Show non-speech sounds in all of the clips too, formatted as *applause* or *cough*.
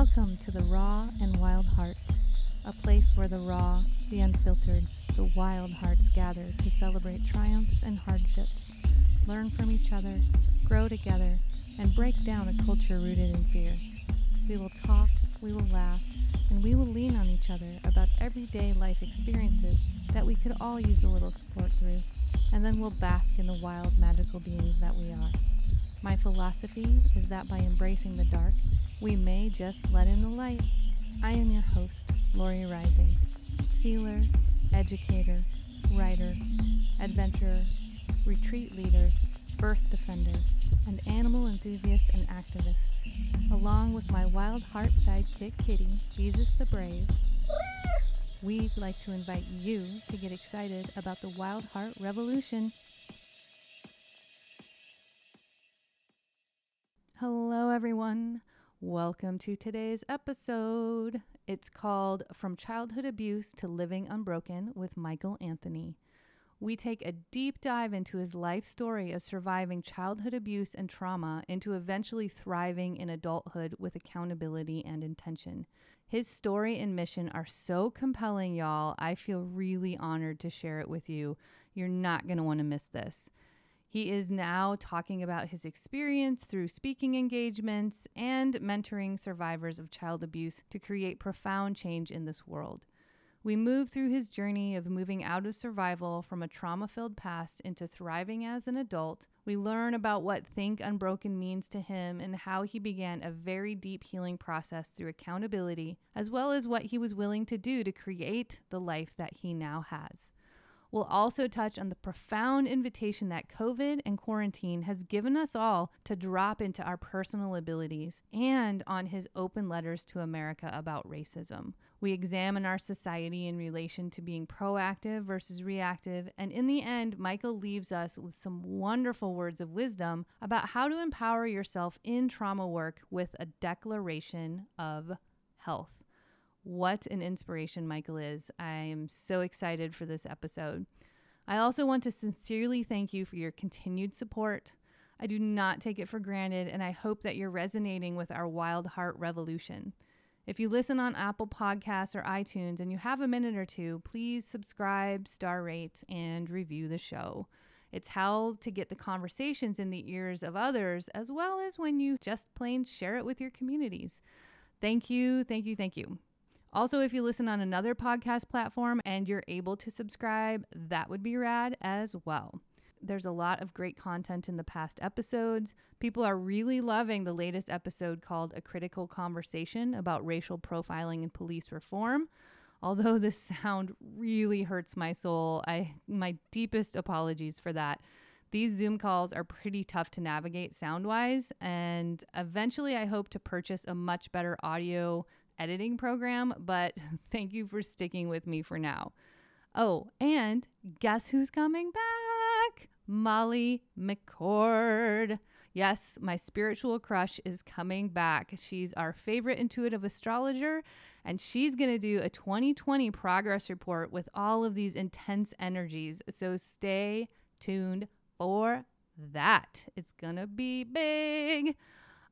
Welcome to the Raw and Wild Hearts, a place where the raw, the unfiltered, the wild hearts gather to celebrate triumphs and hardships, learn from each other, grow together, and break down a culture rooted in fear. We will talk, we will laugh, and we will lean on each other about everyday life experiences that we could all use a little support through, and then we'll bask in the wild, magical beings that we are. My philosophy is that by embracing the dark, we may just let in the light. I am your host, Lori Rising, healer, educator, writer, adventurer, retreat leader, birth defender, and animal enthusiast and activist, along with my wild heart sidekick kitty, Jesus the Brave. We'd like to invite you to get excited about the Wild Heart Revolution. Hello, everyone. Welcome to today's episode. It's called From Childhood Abuse to Living Unbroken with Michael Anthony. We take a deep dive into his life story of surviving childhood abuse and trauma into eventually thriving in adulthood with accountability and intention. His story and mission are so compelling, y'all. I feel really honored to share it with you. You're not going to want to miss this. He is now talking about his experience through speaking engagements and mentoring survivors of child abuse to create profound change in this world. We move through his journey of moving out of survival from a trauma filled past into thriving as an adult. We learn about what Think Unbroken means to him and how he began a very deep healing process through accountability, as well as what he was willing to do to create the life that he now has. We'll also touch on the profound invitation that COVID and quarantine has given us all to drop into our personal abilities and on his open letters to America about racism. We examine our society in relation to being proactive versus reactive, and in the end, Michael leaves us with some wonderful words of wisdom about how to empower yourself in trauma work with a declaration of health. What an inspiration Michael is. I am so excited for this episode. I also want to sincerely thank you for your continued support. I do not take it for granted, and I hope that you're resonating with our Wild Heart Revolution. If you listen on Apple Podcasts or iTunes and you have a minute or two, please subscribe, star rate, and review the show. It's how to get the conversations in the ears of others, as well as when you just plain share it with your communities. Thank you, thank you, thank you. Also, if you listen on another podcast platform and you're able to subscribe, that would be rad as well. There's a lot of great content in the past episodes. People are really loving the latest episode called A Critical Conversation about racial profiling and police reform. Although the *laughs* sound really hurts my soul, I my deepest apologies for that. These Zoom calls are pretty tough to navigate sound wise, and eventually I hope to purchase a much better audio editing program, but *laughs* thank you for sticking with me for now. Oh, and guess who's coming back? Molly McCord. Yes, my spiritual crush is coming back. She's our favorite intuitive astrologer, and she's going to do a 2020 progress report with all of these intense energies. So stay tuned for that. It's going to be big.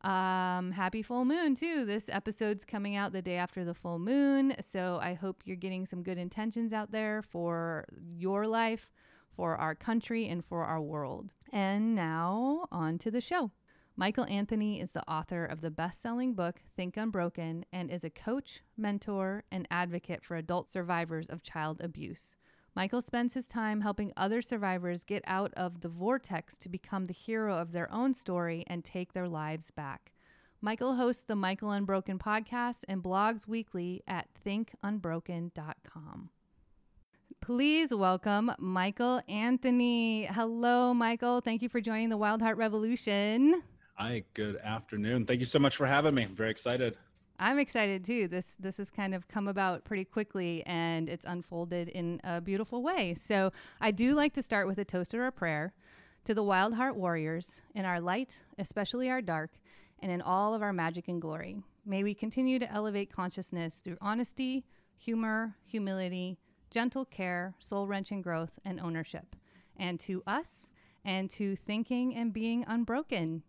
Um, happy full moon, too. This episode's coming out the day after the full moon. So I hope you're getting some good intentions out there for your life, for our country, and for our world. And now on to the show. Michael Anthony is the author of the best selling book, Think Unbroken, and is a coach, mentor, and advocate for adult survivors of child abuse. Michael spends his time helping other survivors get out of the vortex to become the hero of their own story and take their lives back. Michael hosts the Michael Unbroken podcast and blogs weekly at thinkunbroken.com. Please welcome Michael Anthony. Hello, Michael. Thank you for joining the Wild Heart Revolution. Hi, good afternoon. Thank you so much for having me. I'm very excited. I'm excited too. This this has kind of come about pretty quickly and it's unfolded in a beautiful way. So I do like to start with a toast or a prayer to the wild heart warriors in our light, especially our dark, and in all of our magic and glory. May we continue to elevate consciousness through honesty, humor, humility, gentle care, soul wrenching growth, and ownership. And to us, and to thinking and being unbroken.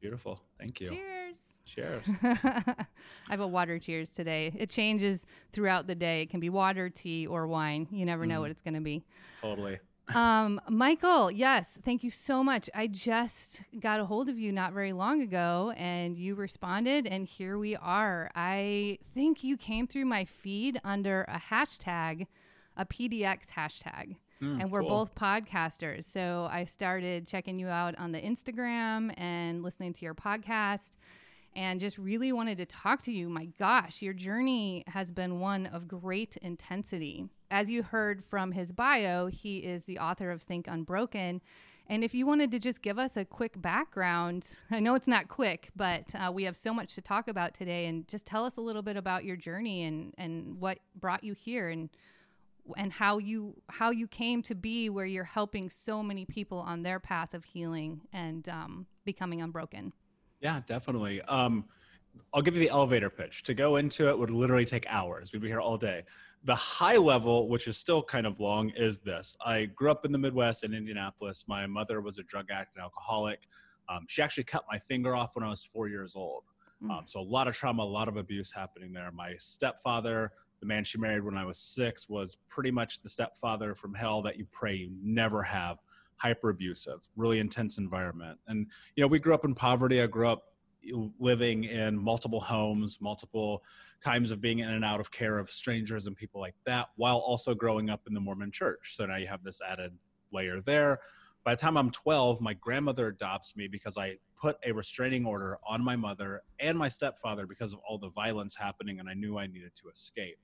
Beautiful. Thank you. Cheers. Cheers. *laughs* I have a water cheers today. It changes throughout the day. It can be water, tea, or wine. You never know Mm. what it's going to be. totally. Um, Michael, yes, thank you so much. I just got a hold of you not very long ago and you responded, and here we are. I think you came through my feed under a hashtag, a PDX hashtag. Mm, and we're cool. both podcasters. So I started checking you out on the Instagram and listening to your podcast and just really wanted to talk to you. My gosh, your journey has been one of great intensity. As you heard from his bio, he is the author of Think Unbroken. And if you wanted to just give us a quick background, I know it's not quick, but uh, we have so much to talk about today. And just tell us a little bit about your journey and, and what brought you here and and how you how you came to be where you're helping so many people on their path of healing and um, becoming unbroken. Yeah, definitely. Um, I'll give you the elevator pitch. To go into it would literally take hours. We'd be here all day. The high level, which is still kind of long, is this. I grew up in the Midwest in Indianapolis. My mother was a drug addict and alcoholic. Um, she actually cut my finger off when I was four years old. Mm. Um, so a lot of trauma, a lot of abuse happening there. My stepfather, the man she married when I was six, was pretty much the stepfather from hell that you pray you never have. Hyper abusive, really intense environment. And you know, we grew up in poverty. I grew up living in multiple homes, multiple times of being in and out of care of strangers and people like that, while also growing up in the Mormon church. So now you have this added layer there. By the time I'm 12, my grandmother adopts me because I put a restraining order on my mother and my stepfather because of all the violence happening, and I knew I needed to escape.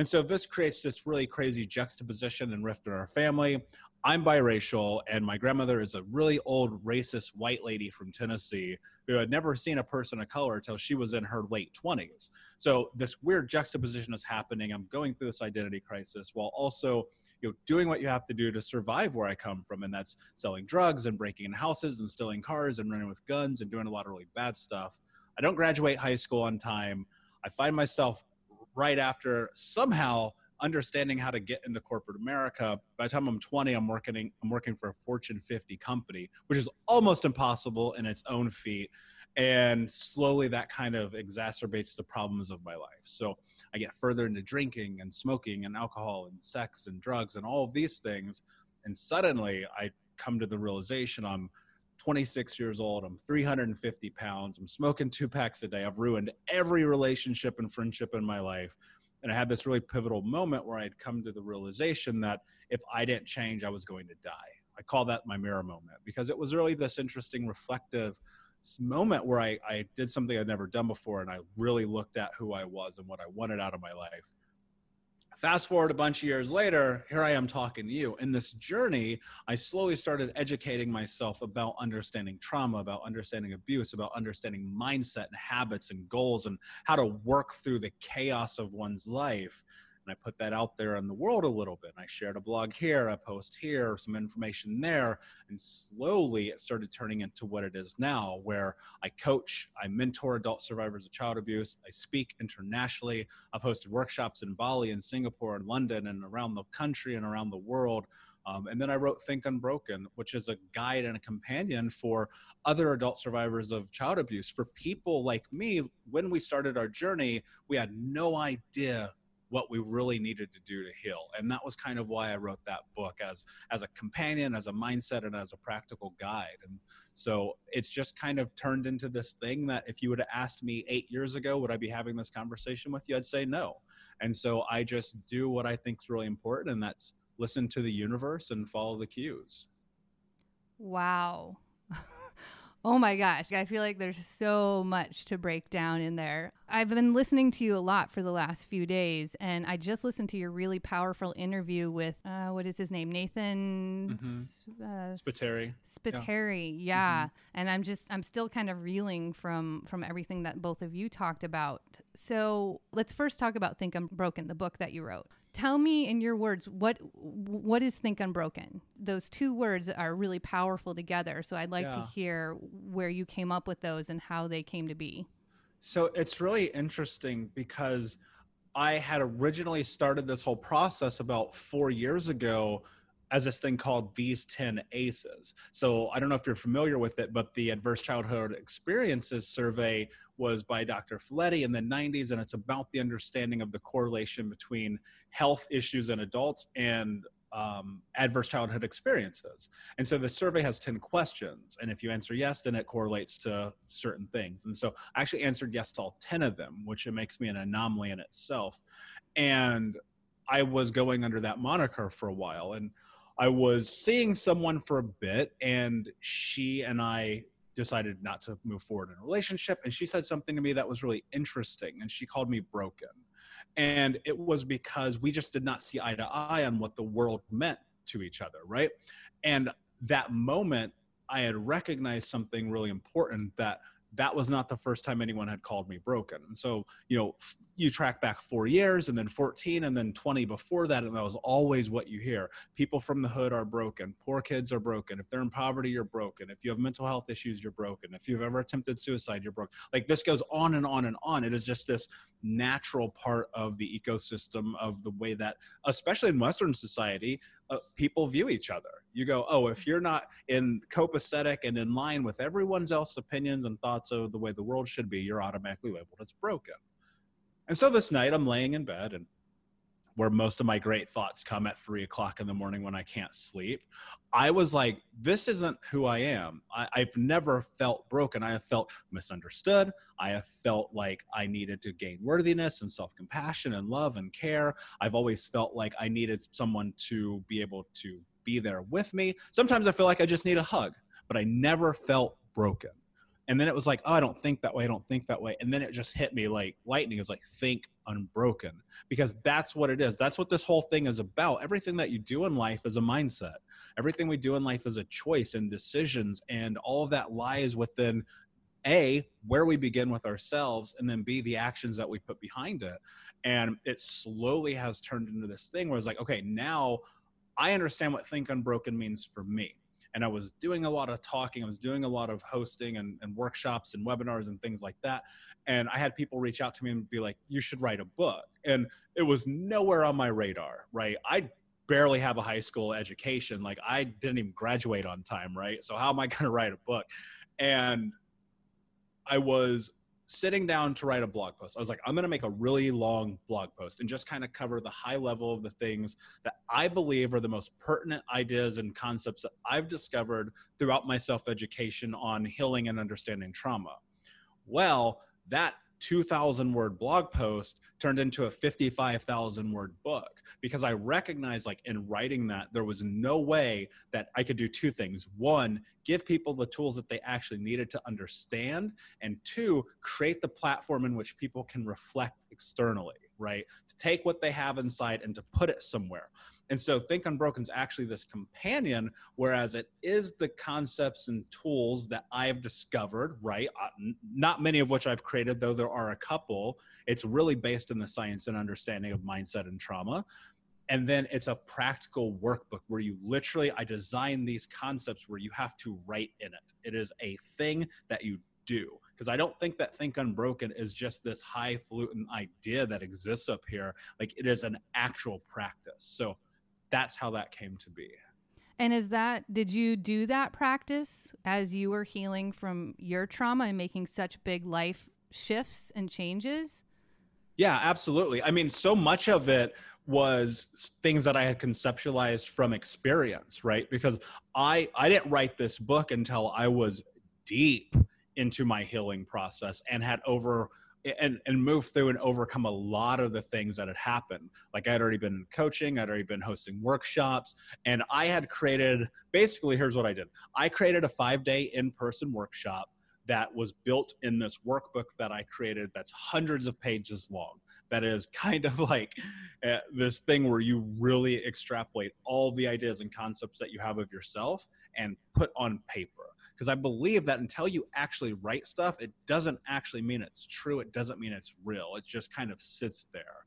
And so this creates this really crazy juxtaposition and rift in our family. I'm biracial, and my grandmother is a really old racist white lady from Tennessee who had never seen a person of color until she was in her late 20s. So this weird juxtaposition is happening. I'm going through this identity crisis while also you know, doing what you have to do to survive where I come from, and that's selling drugs and breaking in houses and stealing cars and running with guns and doing a lot of really bad stuff. I don't graduate high school on time. I find myself right after somehow understanding how to get into corporate America. By the time I'm 20, I'm working I'm working for a Fortune 50 company, which is almost impossible in its own feat. And slowly that kind of exacerbates the problems of my life. So I get further into drinking and smoking and alcohol and sex and drugs and all of these things. And suddenly I come to the realization I'm 26 years old. I'm 350 pounds. I'm smoking two packs a day. I've ruined every relationship and friendship in my life. And I had this really pivotal moment where I'd come to the realization that if I didn't change, I was going to die. I call that my mirror moment because it was really this interesting, reflective moment where I, I did something I'd never done before and I really looked at who I was and what I wanted out of my life. Fast forward a bunch of years later, here I am talking to you. In this journey, I slowly started educating myself about understanding trauma, about understanding abuse, about understanding mindset and habits and goals and how to work through the chaos of one's life. And I put that out there in the world a little bit. I shared a blog here, a post here, some information there. And slowly it started turning into what it is now, where I coach, I mentor adult survivors of child abuse, I speak internationally. I've hosted workshops in Bali and Singapore and London and around the country and around the world. Um, and then I wrote Think Unbroken, which is a guide and a companion for other adult survivors of child abuse. For people like me, when we started our journey, we had no idea what we really needed to do to heal. And that was kind of why i wrote that book as as a companion as a mindset and as a practical guide. And so it's just kind of turned into this thing that if you would have asked me eight years ago would i be having this conversation with you? I'd say no. And so i just do what i think is really important and that's listen to the universe and follow the cues. Wow. Oh my gosh. I feel like there's so much to break down in there. I've been listening to you a lot for the last few days, and I just listened to your really powerful interview with, uh, what is his name? Nathan Mhm. Uh, Spiteri. Spiteri, yeah. And I'm just I'm still kind of reeling from from everything that both of you talked about. So let's first talk about Think Unbroken, the book that you wrote. Tell me in your words what what is Think Unbroken? Those two words are really powerful together. So I'd like to hear where you came up with those and how they came to be. So it's really interesting because I had originally started this whole process about four years ago as this thing called These 10 ACEs. So I don't know if you're familiar with it, but the Adverse Childhood Experiences survey was by Dr. Felitti in the 90s, and it's about the understanding of the correlation between health issues in adults and um, adverse childhood experiences. And so the survey has 10 questions. And if you answer yes, then it correlates to certain things. And so I actually answered yes to all 10 of them, which it makes me an anomaly in itself. And I was going under that moniker for a while. And I was seeing someone for a bit, and she and I decided not to move forward in a relationship. And she said something to me that was really interesting. And she called me broken. And it was because we just did not see eye to eye on what the world meant to each other, right? And that moment, I had recognized something really important that that was not the first time anyone had called me broken. And so, you know, you track back four years and then 14 and then 20 before that, and that was always what you hear. People from the hood are broken. Poor kids are broken. If they're in poverty, you're broken. If you have mental health issues, you're broken. If you've ever attempted suicide, you're broken. Like this goes on and on and on. It is just this natural part of the ecosystem of the way that, especially in Western society, uh, people view each other. You go, oh, if you're not in copacetic and in line with everyone's else opinions and thoughts of the way the world should be, you're automatically labeled as broken. And so this night I'm laying in bed and where most of my great thoughts come at three o'clock in the morning when I can't sleep. I was like, this isn't who I am. I, have never felt broken. I have felt misunderstood. I have felt like I needed to gain worthiness and self compassion and love and care. I've always felt like I needed someone to be able to be there with me. Sometimes I feel like I just need a hug, but I never felt broken. And then it was like, oh, I don't think that way. I don't think that way. And then it just hit me like lightning. It was like, think unbroken. Because that's what it is. That's what this whole thing is about. Everything that you do in life is a mindset. Everything we do in life is a choice and decisions. And all of that lies within A, where we begin with ourselves, and then B, the actions that we put behind it. And it slowly has turned into this thing where it's like, okay, now I understand what think unbroken means for me and I was doing a lot of talking. I was doing a lot of hosting and, and workshops and webinars and things like that. And I had people reach out to me and be like, "You should write a book." And it was nowhere on my radar, right? I barely have a high school education. Like I didn't even graduate on time, right? So how am I *laughs* going to write a book? And I was sitting down to write a blog post. I was like, I'm going to make a really long blog post and just kind of cover the high level of the things that I believe are the most pertinent ideas and concepts that I've discovered throughout my self education on healing and understanding trauma. Well, that 2000 word blog post turned into a 55,000 word book because I recognized like in writing that there was no way that I could do two things. One, give people the tools that they actually needed to understand and two, create the platform in which people can reflect externally, right? To take what they have inside and to put it somewhere. And so Think Unbroken is actually this companion, whereas it is the concepts and tools that I've discovered, right? Uh, not many of which I've created, though there are a couple. It's really based in the science and understanding of mindset and trauma. And then it's a practical workbook where you literally, I design these concepts where you have to write in it. It is a thing that you do because I don't think that Think Unbroken is just this highfalutin idea that exists up here. Like it is an actual practice. So that's how that came to be. And is that, did you do that practice as you were healing from your trauma and making such big life shifts and changes? Yeah, absolutely. I mean, so much of it was things that I had conceptualized from experience, right? Because I I didn't write this book until I was deep into my healing process and had over and and move through and overcome a lot of the things that had happened. Like i had already been coaching i'd already been hosting workshops and i had created basically here's what i did. I created a five day in-person workshop that was built in this workbook that i created that's hundreds of pages long. That is kind of *laughs* like uh, this thing where you really extrapolate all the ideas and concepts that you have of yourself and put on paper because I believe that until you actually write stuff, it doesn't actually mean it's true. It doesn't mean it's real. It just kind of sits there.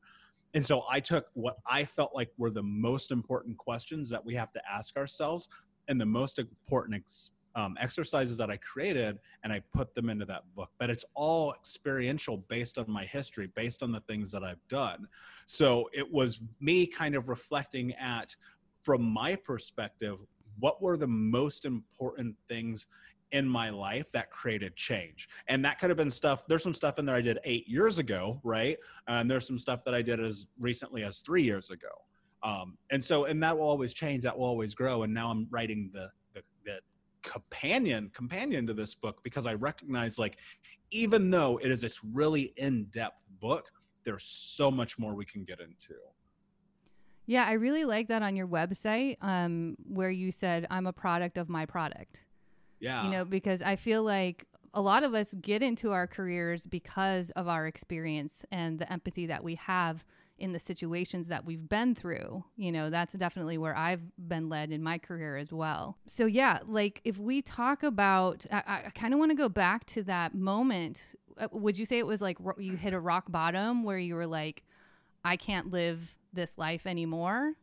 And so I took what I felt like were the most important questions that we have to ask ourselves and the most important ex- um, exercises that I created and I put them into that book. But it's all experiential based on my history, based on the things that I've done. So it was me kind of reflecting at from my perspective, what were the most important things in my life that created change. And that could have been stuff, there's some stuff in there I did eight years ago, right? And there's some stuff that I did as recently as three years ago. Um, and so, and that will always change, that will always grow. And now I'm writing the, the, the companion companion to this book because I recognize like even though it is this really in-depth book, there's so much more we can get into. Yeah, I really like that on your website um, where you said, I'm a product of my product. Yeah. You know, because I feel like a lot of us get into our careers because of our experience and the empathy that we have in the situations that we've been through. You know, that's definitely where I've been led in my career as well. So, yeah, like if we talk about, I, I kind of want to go back to that moment. Uh, would you say it was like you hit a rock bottom where you were like, I can't live this life anymore?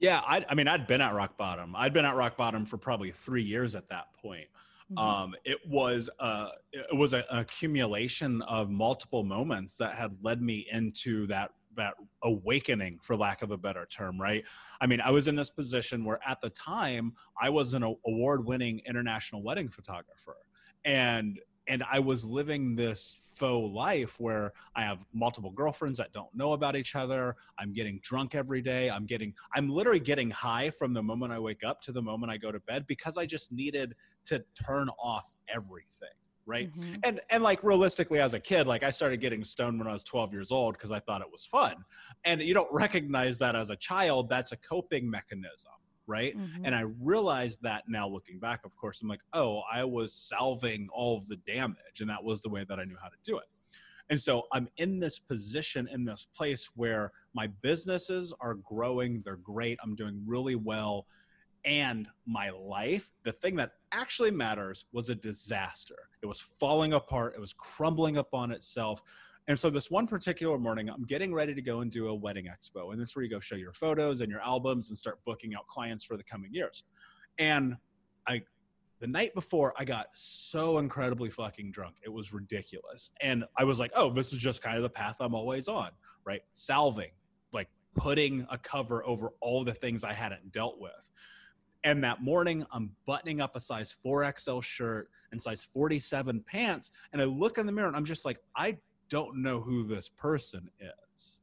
Yeah, I, I mean, I'd been at rock bottom. I'd been at rock bottom for probably three years at that point. Mm-hmm. Um, it was uh, it was a, an accumulation of multiple moments that had led me into that that awakening for lack of a better term right i mean i was in this position where at the time i was an award winning international wedding photographer and and i was living this faux life where I have multiple girlfriends that don't know about each other. I'm getting drunk every day. I'm getting, I'm literally getting high from the moment I wake up to the moment I go to bed because I just needed to turn off everything. Right. Mm-hmm. And, and like realistically, as a kid, like I started getting stoned when I was 12 years old because I thought it was fun. And you don't recognize that as a child, that's a coping mechanism right? Mm-hmm. and i realized that now looking back of course i'm like oh i was salving all of the damage and that was the way that i knew how to do it. And so i'm in this position in this place where my businesses are growing they're great i'm doing really well and my life the thing that actually matters was a disaster. It was falling apart it was crumbling up on itself and so this one particular morning, I'm getting ready to go and do a wedding expo. And this is where you go show your photos and your albums and start booking out clients for the coming years. And I the night before I got so incredibly fucking drunk. It was ridiculous. And I was like, oh, this is just kind of the path I'm always on, right? Salving, like putting a cover over all the things I hadn't dealt with. And that morning, I'm buttoning up a size 4XL shirt and size 47 pants. And I look in the mirror and I'm just like, I don't know who this person is.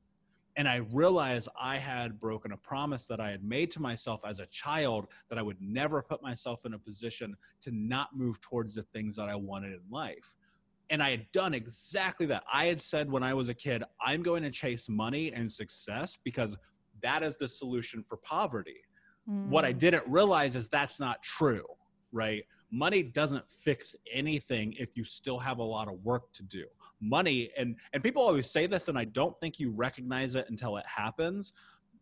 And I realized I had broken a promise that I had made to myself as a child that I would never put myself in a position to not move towards the things that I wanted in life. And I had done exactly that. I had said when I was a kid, I'm going to chase money and success because that is the solution for poverty. Mm. What I mm. didn't realize is that's not true, right? Money doesn't fix anything if you still have a lot of work to do. Money and and people always say this and i don't think you recognize it until it happens.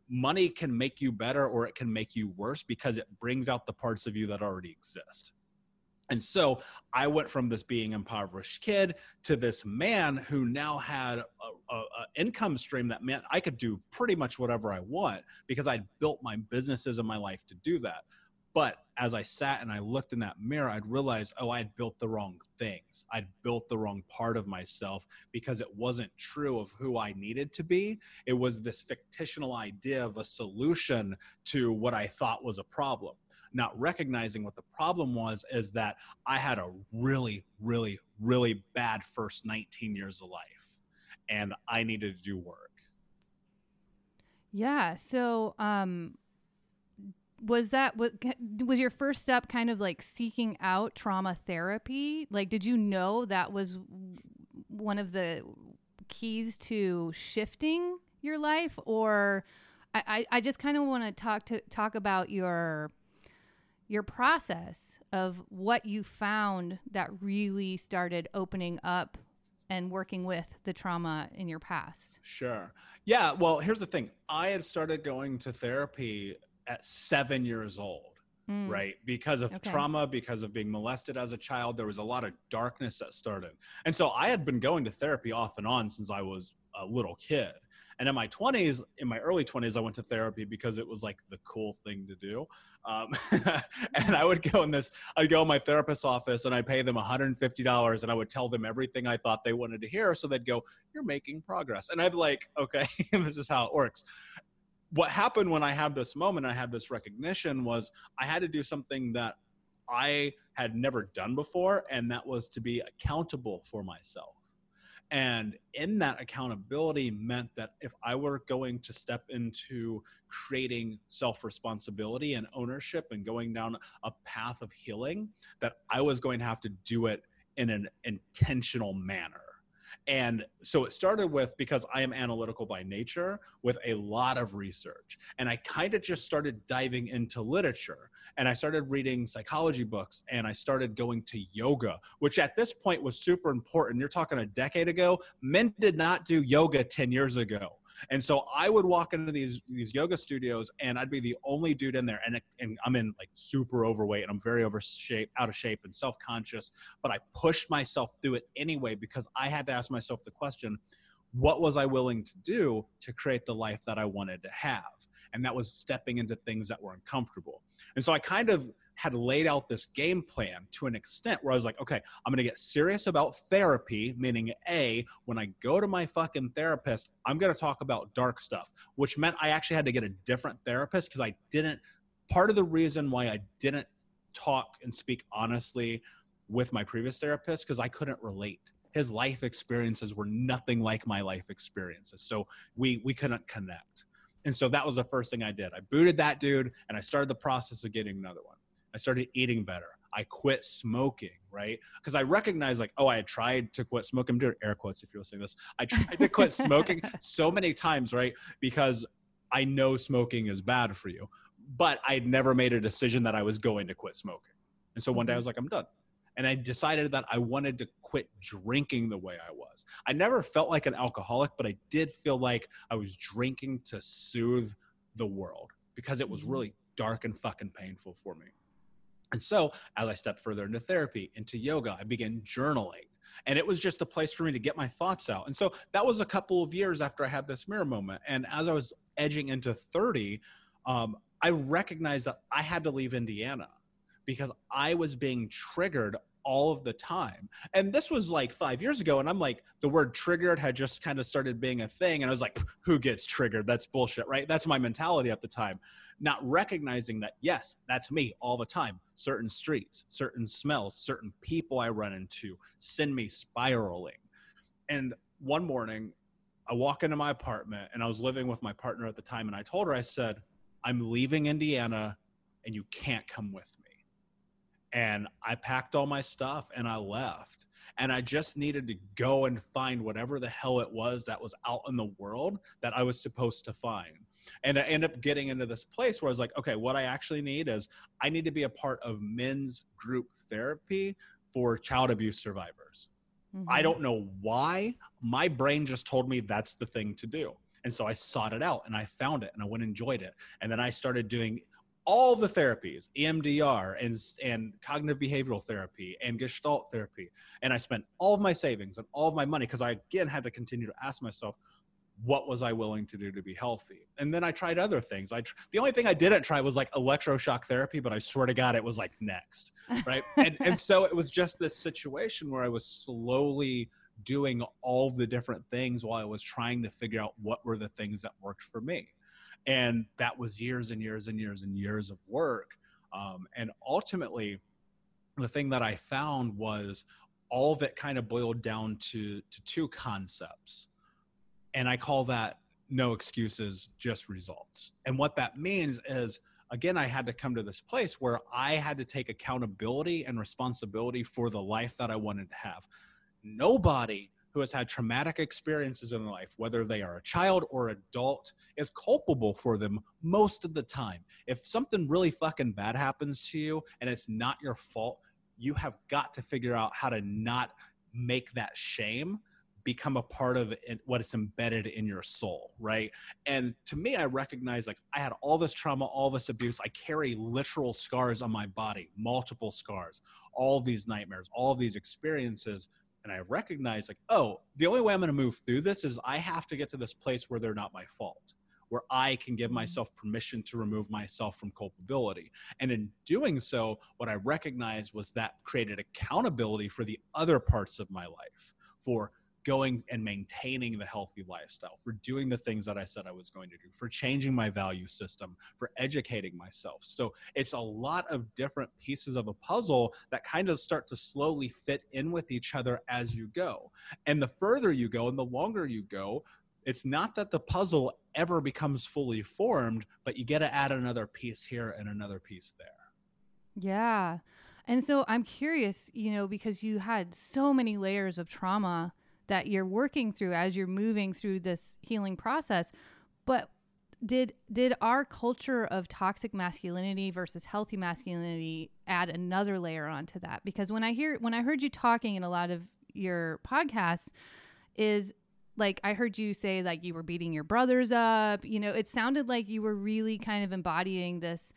Money can make you better or it can make you worse because it brings out the parts of you that already exist. And so I went from this being impoverished kid to this man who now had a, income stream that meant I could do pretty much whatever I want because I'd built my businesses in my life to do that. But as I sat and I looked in that mirror, I'd realized, oh, I had built the wrong things. I'd built the wrong part of myself because it wasn't true of who I needed to be. It was this fictional idea of a solution to what I thought was a problem. Not recognizing what the problem was is that I had a really, really, really bad first 19 years of life and I needed to do work. Yeah. So, um, was that was, was your first step kind of like seeking out trauma therapy? Like did you know that was one of the keys to shifting your life? Or i i just kind of want to talk to talk about your your process of what you found that really started opening up and working with the trauma in your past. Sure. Yeah well here's the thing. I had started going to therapy at seven years old. Mm. Right. Because of okay. trauma, because of being molested as a child, there was a lot of darkness that started. And so I had been going to therapy off and on since I was a little kid. And in my 20s, in my early 20s, I went to therapy because it was like the cool thing to do. Um, *laughs* and I would go in this, I'd go in my therapist's office and I'd pay them $150 and I would tell them everything I thought they wanted to hear. So they'd go, You're making progress. And I'd be like, Okay, *laughs* this is how it works what happened when I had this moment, I had this recognition was I had to do something that I had never done before, and that was to be accountable for myself. And in that accountability meant that if I were going to step into creating self responsibility and ownership and going down a path of healing, that I was going to have to do it in an intentional manner and so it started with because I am analytical by nature with a lot of research. And I kind of just started diving into literature and I started reading psychology books and I started going to yoga, which at this point was super important. You're talking a decade ago. Men did not do yoga 10 years ago. And so I would walk into these these yoga studios and I'd be the only dude in there. And, and I'm in like super overweight and I'm very over shape, out of shape and self conscious. But I pushed myself through it anyway because I had to ask myself the question what was I willing to do to create the life that I wanted to have? And that was stepping into things that were uncomfortable. And so I kind of had laid out this game plan to an extent where I was like, okay, I'm going to get serious about therapy, meaning A, when I go to my fucking therapist, I'm going to talk about dark stuff, which meant I actually had to get a different therapist because I didn't. Part of the reason why I didn't talk and speak honestly with my previous therapist because I couldn't relate. His life experiences were nothing like my life experiences. So we we couldn't connect. And so that was the first thing I did. I booted that dude and I started the process of getting another one. I started eating better. I quit smoking, right? Because I recognized, like, oh, I had tried to quit smoking. I'm doing air quotes if you're listening to this. I tried to quit *laughs* smoking so many times, right? Because I know smoking is bad for you, but I had never made a decision that I was going to quit smoking. And so one day I mm-hmm. was like, I'm done. And I decided that I wanted to quit drinking the way I was. I never felt like an alcoholic, but I did feel like I was drinking to soothe the world because it was mm-hmm. really dark and fucking painful for me. And so, as I stepped further into therapy, into yoga, I began journaling. And it was just a place for me to get my thoughts out. And so that was a couple of years after I had this mirror moment. And as I was edging into 30, um, I recognized that I had to leave Indiana because I was being triggered all of the time. And this was like five years ago. And I'm like, the word triggered had just kind of started being a thing. And I was like, who gets triggered? That's bullshit, right? That's my mentality at the time. Not recognizing that, yes, that's me all the time. Certain streets, certain smells, certain people I run into send me spiraling. And one morning, I walk into my apartment and I was living with my partner at the time. And I told her, I said, I'm leaving Indiana and you can't come with me and I packed all my stuff and I left. And I just needed to go and find whatever the hell it was that was out in the world that I was supposed to find. And I ended up getting into this place where I was like, okay, what I actually need is I need to be a part of men's group therapy for child abuse survivors. Mm-hmm. I don't know why. My brain just told me that's the thing to do. And so I sought it out and I found it and I went and enjoyed it. And then I started doing all the therapies, EMDR and, and cognitive behavioral therapy and gestalt therapy. And I spent all of my savings and all of my money because I again had to continue to ask myself, what was I willing to do to be healthy? And then I tried other things. I tr- the only thing I didn't try was like electroshock therapy, but I swear to God, it was like next, right? *laughs* and and so it was just this situation where I was slowly doing all the different things while I was trying to figure out what were the things that worked for me and that was years and years and years and years of work. Um, and ultimately the thing that i found was all of it kind of boiled down to to two concepts. And i call that no excuses just results. And what that means is again i had to come to this place where i had to take accountability and responsibility for the life that i wanted to have. Nobody who has had traumatic experiences in life, whether they are a child or adult, is culpable for them most of the time. If something really fucking bad happens to you and it's not your fault, you have got to figure out how to not make that shame become a part of it, what it's embedded in your soul, right? And to me, I recognize like I had all this trauma, all this abuse. I carry literal scars on my body, multiple scars, all these nightmares, all these experiences and I recognize like, oh, the only way I'm going to move through this is I have to get to this place where they're not my fault, where I can give mm-hmm. myself permission to remove myself from culpability. And in doing so, what I recognized was that created accountability for the other parts of my life, for going and maintaining the healthy lifestyle, for doing the things that I said I was going to do, for changing my value system, for educating myself. So it's a lot of different pieces of a puzzle that kind of start to slowly fit in with each other as you go. And the further you go and the longer you go, it's not that the puzzle ever becomes fully formed, but you get to add another piece here and another piece there. Yeah. And so I'm curious, you know, because you had so many layers of trauma that you're working through as you're moving through this healing process. But did did our culture of toxic masculinity versus healthy masculinity add another layer onto that? Because when I hear when I heard you talking in a lot of your podcasts is like I heard you say like you were beating your brothers up, you know, it sounded like you were really kind of embodying this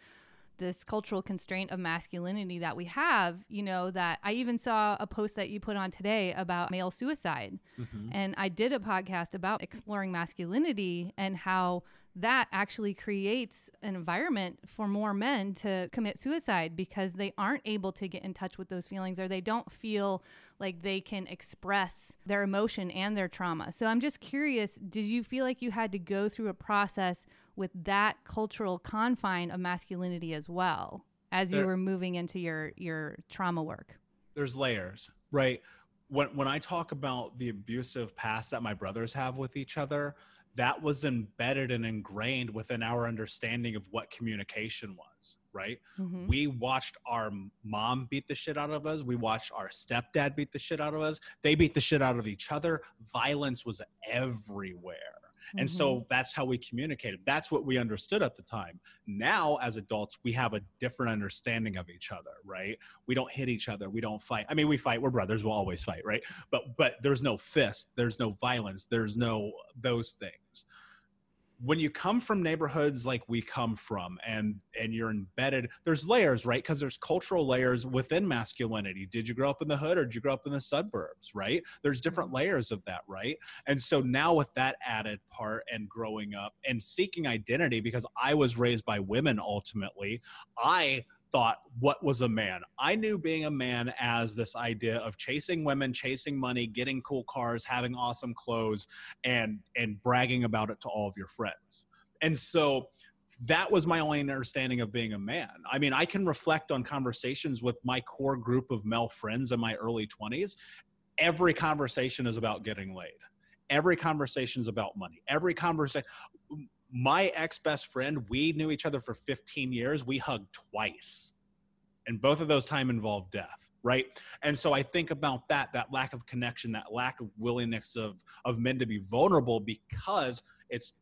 this cultural constraint of masculinity that we have, you know, that I even saw a post that you put on today about male suicide. Mm-hmm. And I did a podcast about exploring masculinity and how that actually creates an environment for more men to commit suicide because they aren't able to get in touch with those feelings or they don't feel like they can express their emotion and their trauma. So I'm just curious, did you feel like you had to go through a process with that cultural confine of masculinity as well as there, you were moving into your your trauma work? There's layers, right? When when I talk about the abusive past that my brothers have with each other, that was embedded and ingrained within our understanding of what communication was right? Mm-hmm. we watched our mom beat the shit out of us. We watched our stepdad beat the shit out of us. They beat the shit out of each other. Violence was everywhere and mm-hmm. so that's how we communicated. That's what we understood at the time. Now, as adults, we have a different understanding of each other, right? We don't hit each other. We don't fight. I mean, we fight. We're brothers. We'll always fight, right? But but there's no fist. There's no violence. There's no those things when you come from neighborhoods like we come from and and you're embedded there's layers right? Because there's cultural layers within masculinity. Did you grow up in the hood or did you grow up in the suburbs right? There's different mm-hmm. layers of that right? And so now with that added part and growing up and seeking identity because i was raised by women ultimately i thought what was a man. I knew being a man as this idea of chasing women, chasing money, getting cool cars, having awesome clothes, and and bragging about it to all of your friends. And so that was my only understanding of being a man. I mean, I can reflect on conversations with my core group of male friends in my early 20s. Every conversation is about getting laid. Every conversation is about money. Every conversation my ex best friend, we knew each other for 15 years. We hugged twice. And both of those time involved death right and so i think about that that lack of connection that lack of willingness of of men to be vulnerable because it's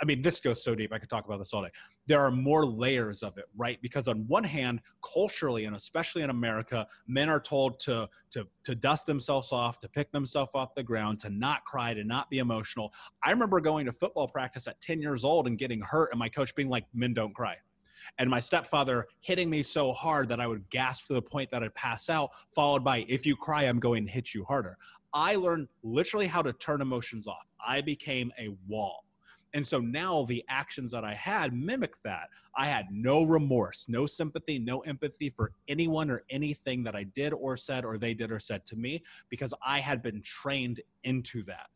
i mean this goes so deep i could talk about this all day there are more layers of it right because on one hand culturally and especially in america men are told to to to dust themselves off to pick themselves off the ground to not cry to not be emotional i remember going to football practice at 10 years old and getting hurt and my coach being like men don't cry and my stepfather hitting me so hard that I would gasp to the point that I'd pass out, followed by, if you cry, I'm going to hit you harder. I learned literally how to turn emotions off. I became a wall. And so now the actions that I had mimicked that. I had no remorse, no sympathy, no empathy for anyone or anything that I did or said or they did or said to me because I had been trained into that.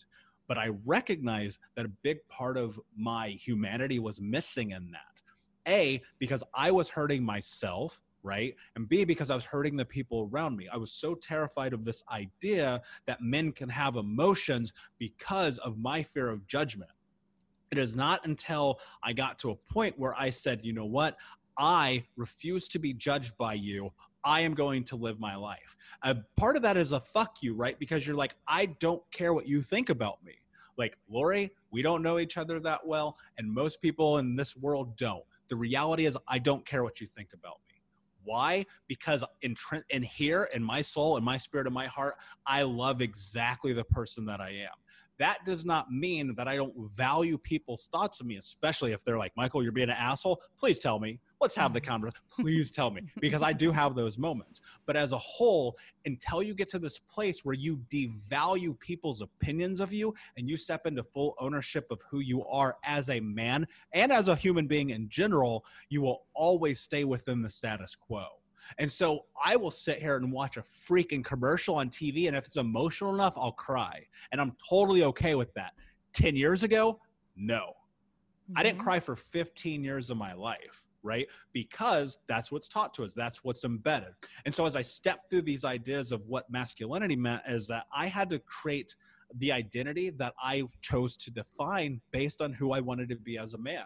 But I recognized that a big part of my humanity was missing in that. A, because I was hurting myself, right? And B, because I was hurting the people around me. I was so terrified of this idea that men can have emotions because of my fear of judgment. It is not until I got to a point where I said, you know what? I refuse to be judged by you. I am going to live my life. A part of that is a fuck you, right? Because you're like, I don't care what you think about me. Like, Lori, we don't know each other that well, and most people in this world don't. The reality is, I don't care what you think about me. Why? Because in, in here, in my soul, in my spirit, in my heart, I love exactly the person that I am that does not mean that I don't value people's thoughts of me, especially if they're like, Michael, you're being an asshole. Please tell me. Let's have the mm-hmm. conversation. *laughs* Please tell me because I do have those moments. But as a whole, until you get to this place where you devalue people's opinions of you and you step into full ownership of who you are as a man and as a human being in general, you will always stay within the status quo And so I will sit here and watch a freaking commercial on TV. And if it's emotional enough, I'll cry. And I'm totally okay with that. 10 years ago, no. Mm-hmm. I didn't mm-hmm. cry for 15 years of my life right? Because that's what's taught to us, that's what's embedded. And so as I stepped through these ideas of what masculinity meant, is that I had to create the identity that I chose to define based on who I wanted to be as a man.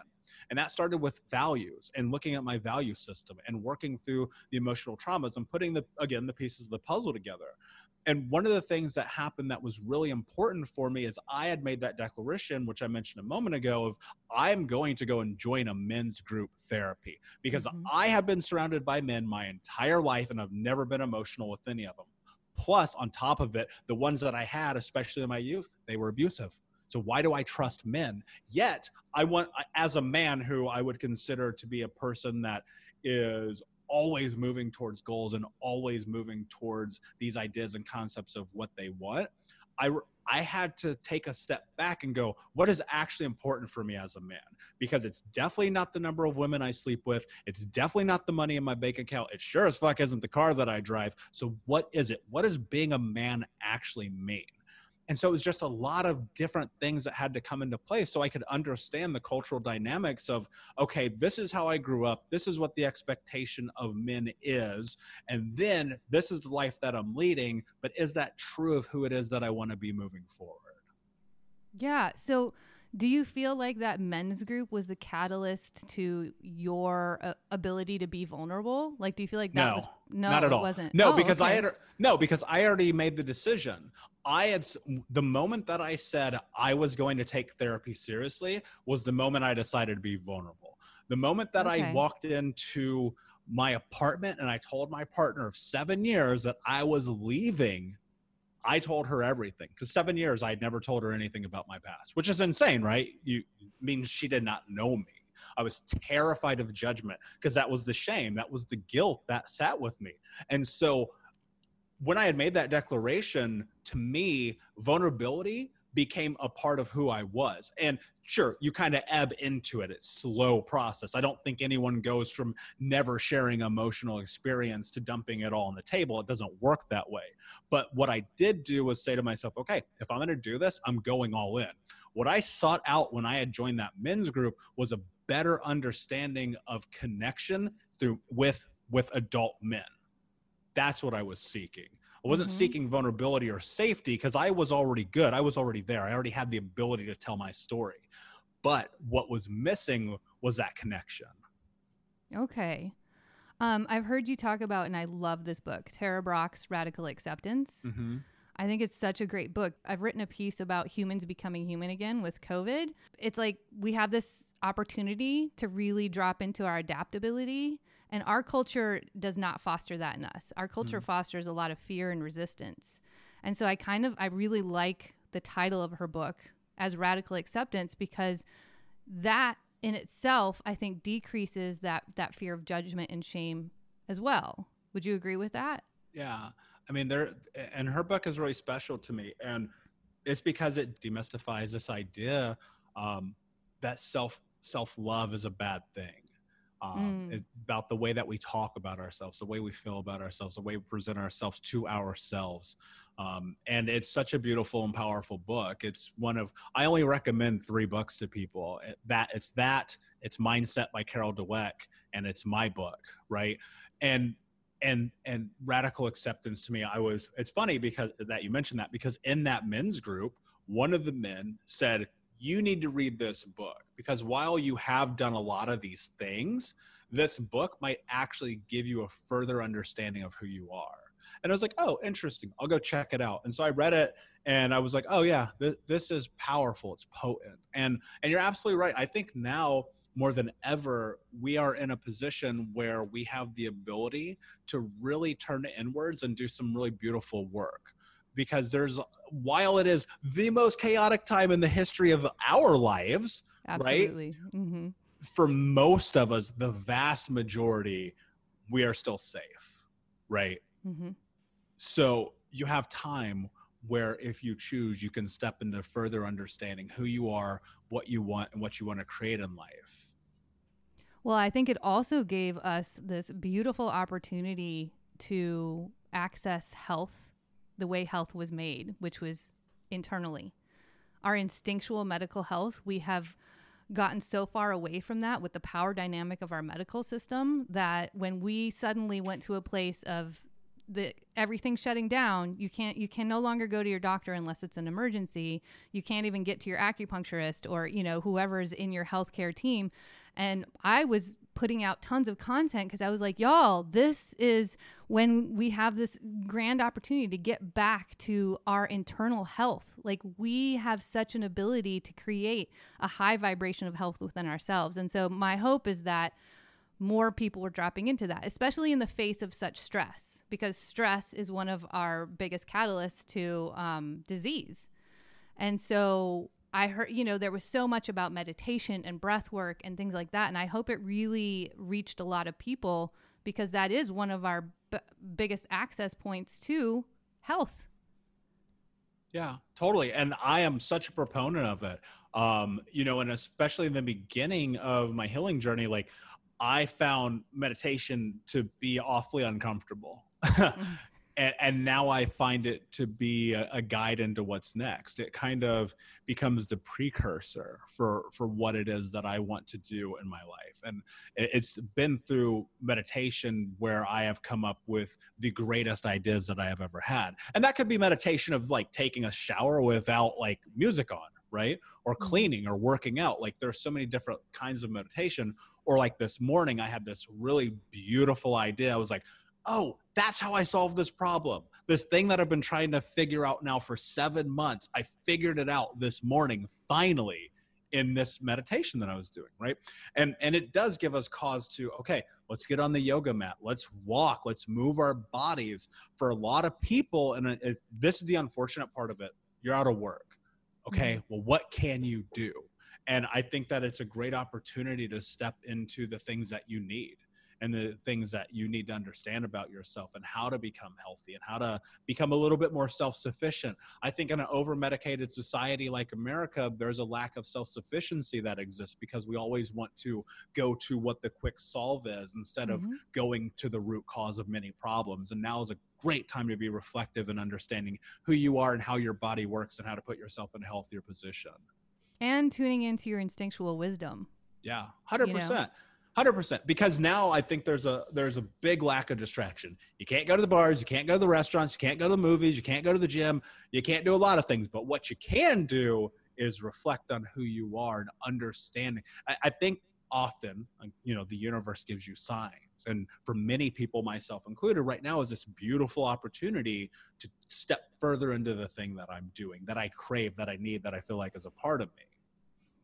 And that started with values and looking at my value system and working through the emotional traumas and putting the again the pieces of the puzzle together and one of the things that happened that was really important for me is I had made that declaration, which I mentioned a moment ago, of I'm going to go and join a men's group therapy because mm-hmm. I have been surrounded by men my entire life and I've never been emotional with any of them. Plus, on top of it, the ones that I had, especially in my youth, they were abusive. So why do I trust men? Yet, I want, as a man who I would consider to be a person that is always moving towards goals and always moving towards these ideas and concepts of what they want i i had to take a step back and go what is actually important for me as a man? Because it's definitely not the number of women i sleep with. It's definitely not the money in my bank account. It sure as fuck isn't the car that i drive. So what is it? What does being a man actually mean and so it was just a lot of different things that had to come into place so I could understand the cultural dynamics of, okay, this is how I grew up. This is what the expectation of men is. And then this is the life that I'm leading. But is that true of who it is that I want to be moving forward? Yeah. So do you feel like that men's group was the catalyst to your uh, ability to be vulnerable? Like, do you feel like that no, was no, not at all. Wasn't. No, oh, because okay. I had no, because I already made the decision. I had the moment that I said I was going to take therapy seriously was the moment I decided to be vulnerable. The moment that okay. I walked into my apartment and I told my partner of seven years that I was leaving I told her everything because seven years I had never told her anything about my past, which is insane, right? You means she did not know me. I was terrified of judgment because that was the shame, that was the guilt that sat with me. And so when I had made that declaration, to me, vulnerability became a part of who I was. And sure, you kind of ebb into it. It's slow process. I don't think anyone goes from never sharing emotional experience to dumping it all on the table. It doesn't work that way. But what I did do was say to myself, okay, if I'm going to do this, I'm going all in. What I sought out when I had joined that men's group was a better understanding of connection through with with adult men. That's what I was seeking. I wasn't mm-hmm. seeking vulnerability or safety because I was already good. I was already there. I already had the ability to tell my story. But what was missing was that connection. Okay. Um, I've heard you talk about, and I love this book, Tara Brach's Radical Acceptance. Mm-hmm. I think it's such a great book. I've written a piece about humans becoming human again with COVID. It's like we have this opportunity to really drop into our adaptability and our culture does not foster that in us. Our culture mm. fosters a lot of fear and resistance. And so I kind of, I really like the title of her book as radical acceptance because that in itself, I think decreases that, that fear of judgment and shame as well. Would you agree with that? Yeah. I mean, there, and her book is really special to me. And it's because it demystifies this idea um, that self self love is a bad thing um, mm. about the way that we talk about ourselves, the way we feel about ourselves, the way we present ourselves to ourselves. Um, and it's such a beautiful and powerful book. It's one of I only recommend three books to people. That it's that it's Mindset by Carol Dweck, and it's my book, right? And and and radical acceptance to me, I was. It's funny because that you mentioned that because in that men's group, one of the men said, you need to read this book because while you have done a lot of these things, this book might actually give you a further understanding of who you are. And I was like, oh, interesting. I'll go check it out. And so I read it and I was like, oh yeah, th- this is powerful. It's potent. And and you're absolutely right. I think now more than ever, we are in a position where we have the ability to really turn inwards and do some really beautiful work because there's while it is the most chaotic time in the history of our lives, Absolutely. right? Mm-hmm. For most of us, the vast majority, we are still safe, right? Mm-hmm. So you have time where if you choose, you can step into further understanding who you are, what you want, and what you want to create in life. Well, I think it also gave us this beautiful opportunity to access health the way health was made, which was internally. Our instinctual medical health, we have gotten so far away from that with the power dynamic of our medical system that when we suddenly went to a place of the everything shutting down you can't you can no longer go to your doctor unless it's an emergency you can't even get to your acupuncturist or you know whoever's in your healthcare team and I was putting out tons of content because I was like, y'all, this is when we have this grand opportunity to get back to our internal health. Like, we have such an ability to create a high vibration of health within ourselves. And so, my hope is that more people are dropping into that, especially in the face of such stress, because stress is one of our biggest catalysts to um, disease. And so, I heard, you know, there was so much about meditation and breath work and things like that. And I hope it really reached a lot of people because that is one of our b- biggest access points to health. Yeah, totally. And I am such a proponent of it. Um, you know, and especially in the beginning of my healing journey, like I found meditation to be awfully uncomfortable. *laughs* and, and, now I find it to be a, a, guide into what's next. It kind of becomes the precursor for for what it is that I want to do in my life. And it, it's been through meditation where I have come up with the greatest ideas that I have ever had. And that could be meditation of like taking a shower without like music on, right? Or mm-hmm. cleaning or working out. Like there's so many different kinds of meditation. Or like this morning, I had this really beautiful idea. I was like, oh, that's how I solve this problem. This thing that I've been trying to figure out now for seven months, I figured it out this morning, finally in this meditation that I was doing, right? And and it does give us cause to okay, let's get on the yoga mat, let's walk, let's move our bodies. For a lot of people, and it, this is the unfortunate part of it, you're out of work. Okay, mm-hmm. well, what can you do? And I think that it's a great opportunity to step into the things that you need and the things that you need to understand about yourself and how to become healthy and how to become a little bit more self-sufficient. I think in an over-medicated society like america there's a lack of self-sufficiency that exists because we always want to go to what the quick solve is instead mm-hmm. of going to the root cause of many problems. And now is a great time to be reflective and understanding who you are and how your body works and how to put yourself in a healthier position. And tuning into your instinctual wisdom. Yeah 100% you know? Hundred percent. Because now I think there's a there's a big lack of distraction. You can't go to the bars, you can't go to the restaurants, you can't go to the movies, you can't go to the gym, you can't do a lot of things. But what you can do is reflect on who you are and understanding. I, I think often, you know, the universe gives you signs, and for many people, myself included, right now is this beautiful opportunity to step further into the thing that I'm doing, that I crave, that I need, that I feel like is a part of me.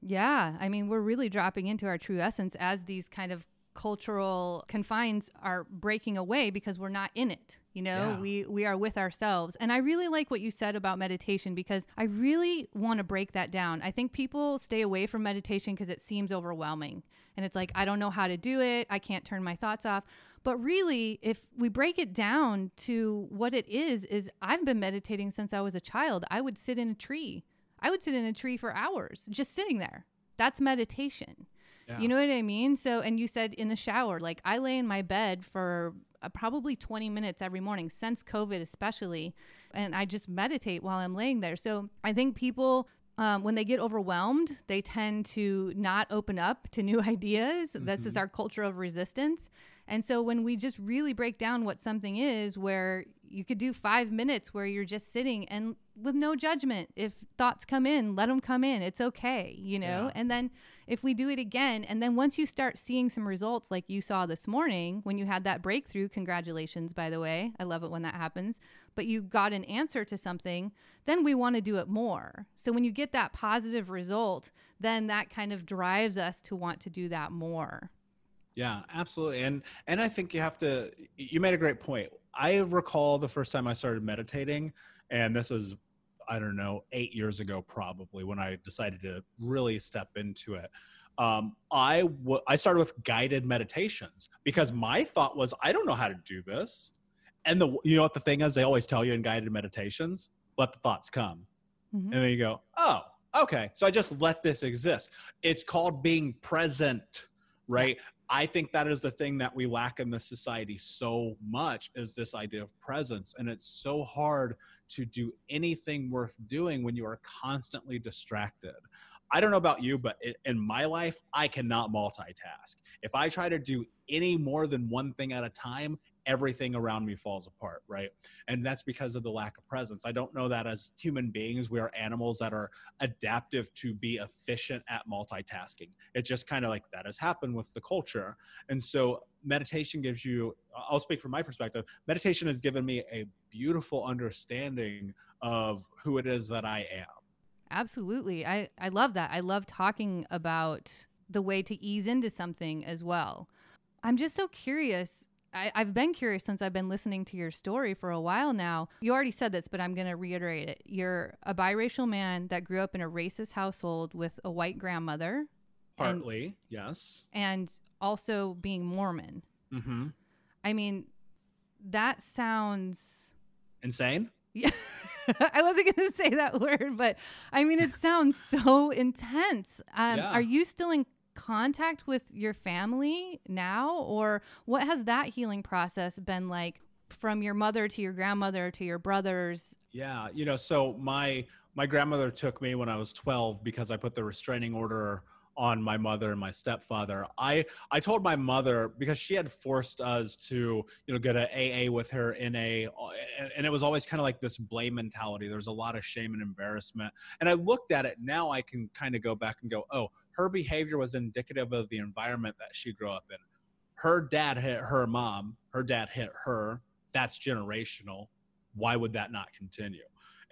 Yeah. I mean, we're really dropping into our true essence as these kind of cultural confines are breaking away because we're not in it you know? Yeah. we we are with ourselves. And i really like what you said about meditation because i really want to break that down. I think people stay away from meditation because it seems overwhelming and it's like i don't know how to do it. I can't turn my thoughts off. But really if we break it down to what it is is i've been meditating since i was a child i would sit in a tree I would sit in a tree for hours just sitting there. That's meditation. Yeah. You know what I mean? So, and you said in the shower, like I lay in my bed for uh, probably 20 minutes every morning since COVID, especially, and I just meditate while I'm laying there. So, I think people, um, when they get overwhelmed, they tend to not open up to new *laughs* ideas. Mm-hmm. This is mm-hmm. our culture of resistance. And so, when we just really break down what something is, where you could do five minutes where you're just sitting and with no judgment. If thoughts come in, let them come in. It's okay, you know? Yeah. And then if we do it again, and then once you start seeing some results like you saw this morning when you had that breakthrough, congratulations, by the way. I love it when that happens. But you got an answer to something, then we want to do it more. So when you get that positive result, then that kind of drives us to want to do that more. Yeah, absolutely. And and I think you have to you made a great point I recall the first time I started meditating, and this was, I don't know, eight years ago probably when I decided to really step into it. Um, I w- I started with guided meditations because my thought was I don't know how to do this, and the you know what the thing is they always tell you in guided meditations let the thoughts come, mm-hmm. and then you go oh okay so I just let this exist. It's called being present right I think that is the thing that we lack in this society so much is this idea of presence. And it's so hard to do anything worth doing when you are constantly distracted. I don't know about you, but in my life, I cannot multitask. If I try to do any more than one thing at a time, everything around me falls apart, right? And that's because of the lack of presence. I don't know that as human beings, we are animals that are adaptive to be efficient at multitasking. It just kind of like that has happened with the culture. And so meditation gives you, I'll speak from my perspective, meditation has given me a beautiful understanding of who it is that I am Absolutely. I, I love that. I love talking about the way to ease into something as well. I'm just so curious. I, I've been curious since I've been listening to your story for a while now. You already said this, but I'm going to reiterate it. You're a biracial man that grew up in a racist household with a white grandmother. Partly, and, yes. And also being Mormon. Mm-hmm. I mean, that sounds insane. Yeah. *laughs* I wasn't going *laughs* to say that word, but I mean, it sounds so intense. Um, yeah. Are you still in contact with your family now, or what has that healing process been like from your mother to your grandmother to your brothers? Yeah, you know, so my my grandmother took me when I was 12 because I put the restraining order on my mother and my stepfather. I I told my mother because she had forced us to you know get an AA with her in a and it was always kind of like this blame mentality. There was a lot of shame and embarrassment. And I looked at it now. I can kind of go back and go, oh, her behavior was indicative of the environment that she grew up in. Her dad hit her mom. Her dad hit her. That's generational. Why would that not continue?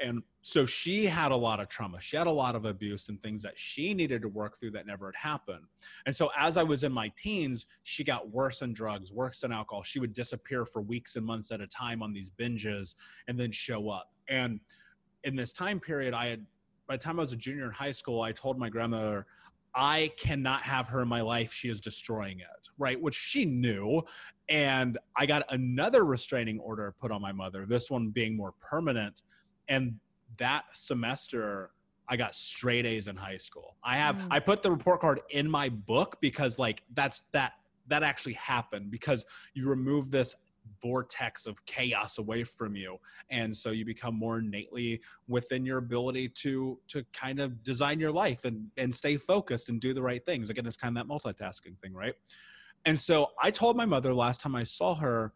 And so she had a lot of trauma she had a lot of abuse and things that she needed to work through that never had happened and so as i was in my teens she got worse in drugs worse in alcohol she would disappear for weeks and months at a time on these binges and then show up and in this time period i had by the time i was a junior in high school i told my grandmother I cannot have her in my life. She is destroying it, right? Which she knew. And I got another restraining order put on my mother, this one being more permanent and that semester I got straight A's in high school. I have mm. I put the report card in my book because like that's that that actually happened because you remove this vortex of chaos away from you and so you become more innately within your ability to to kind of design your life and and stay focused and do the right things again it's kind of that multitasking thing right and so i told my mother last time i saw her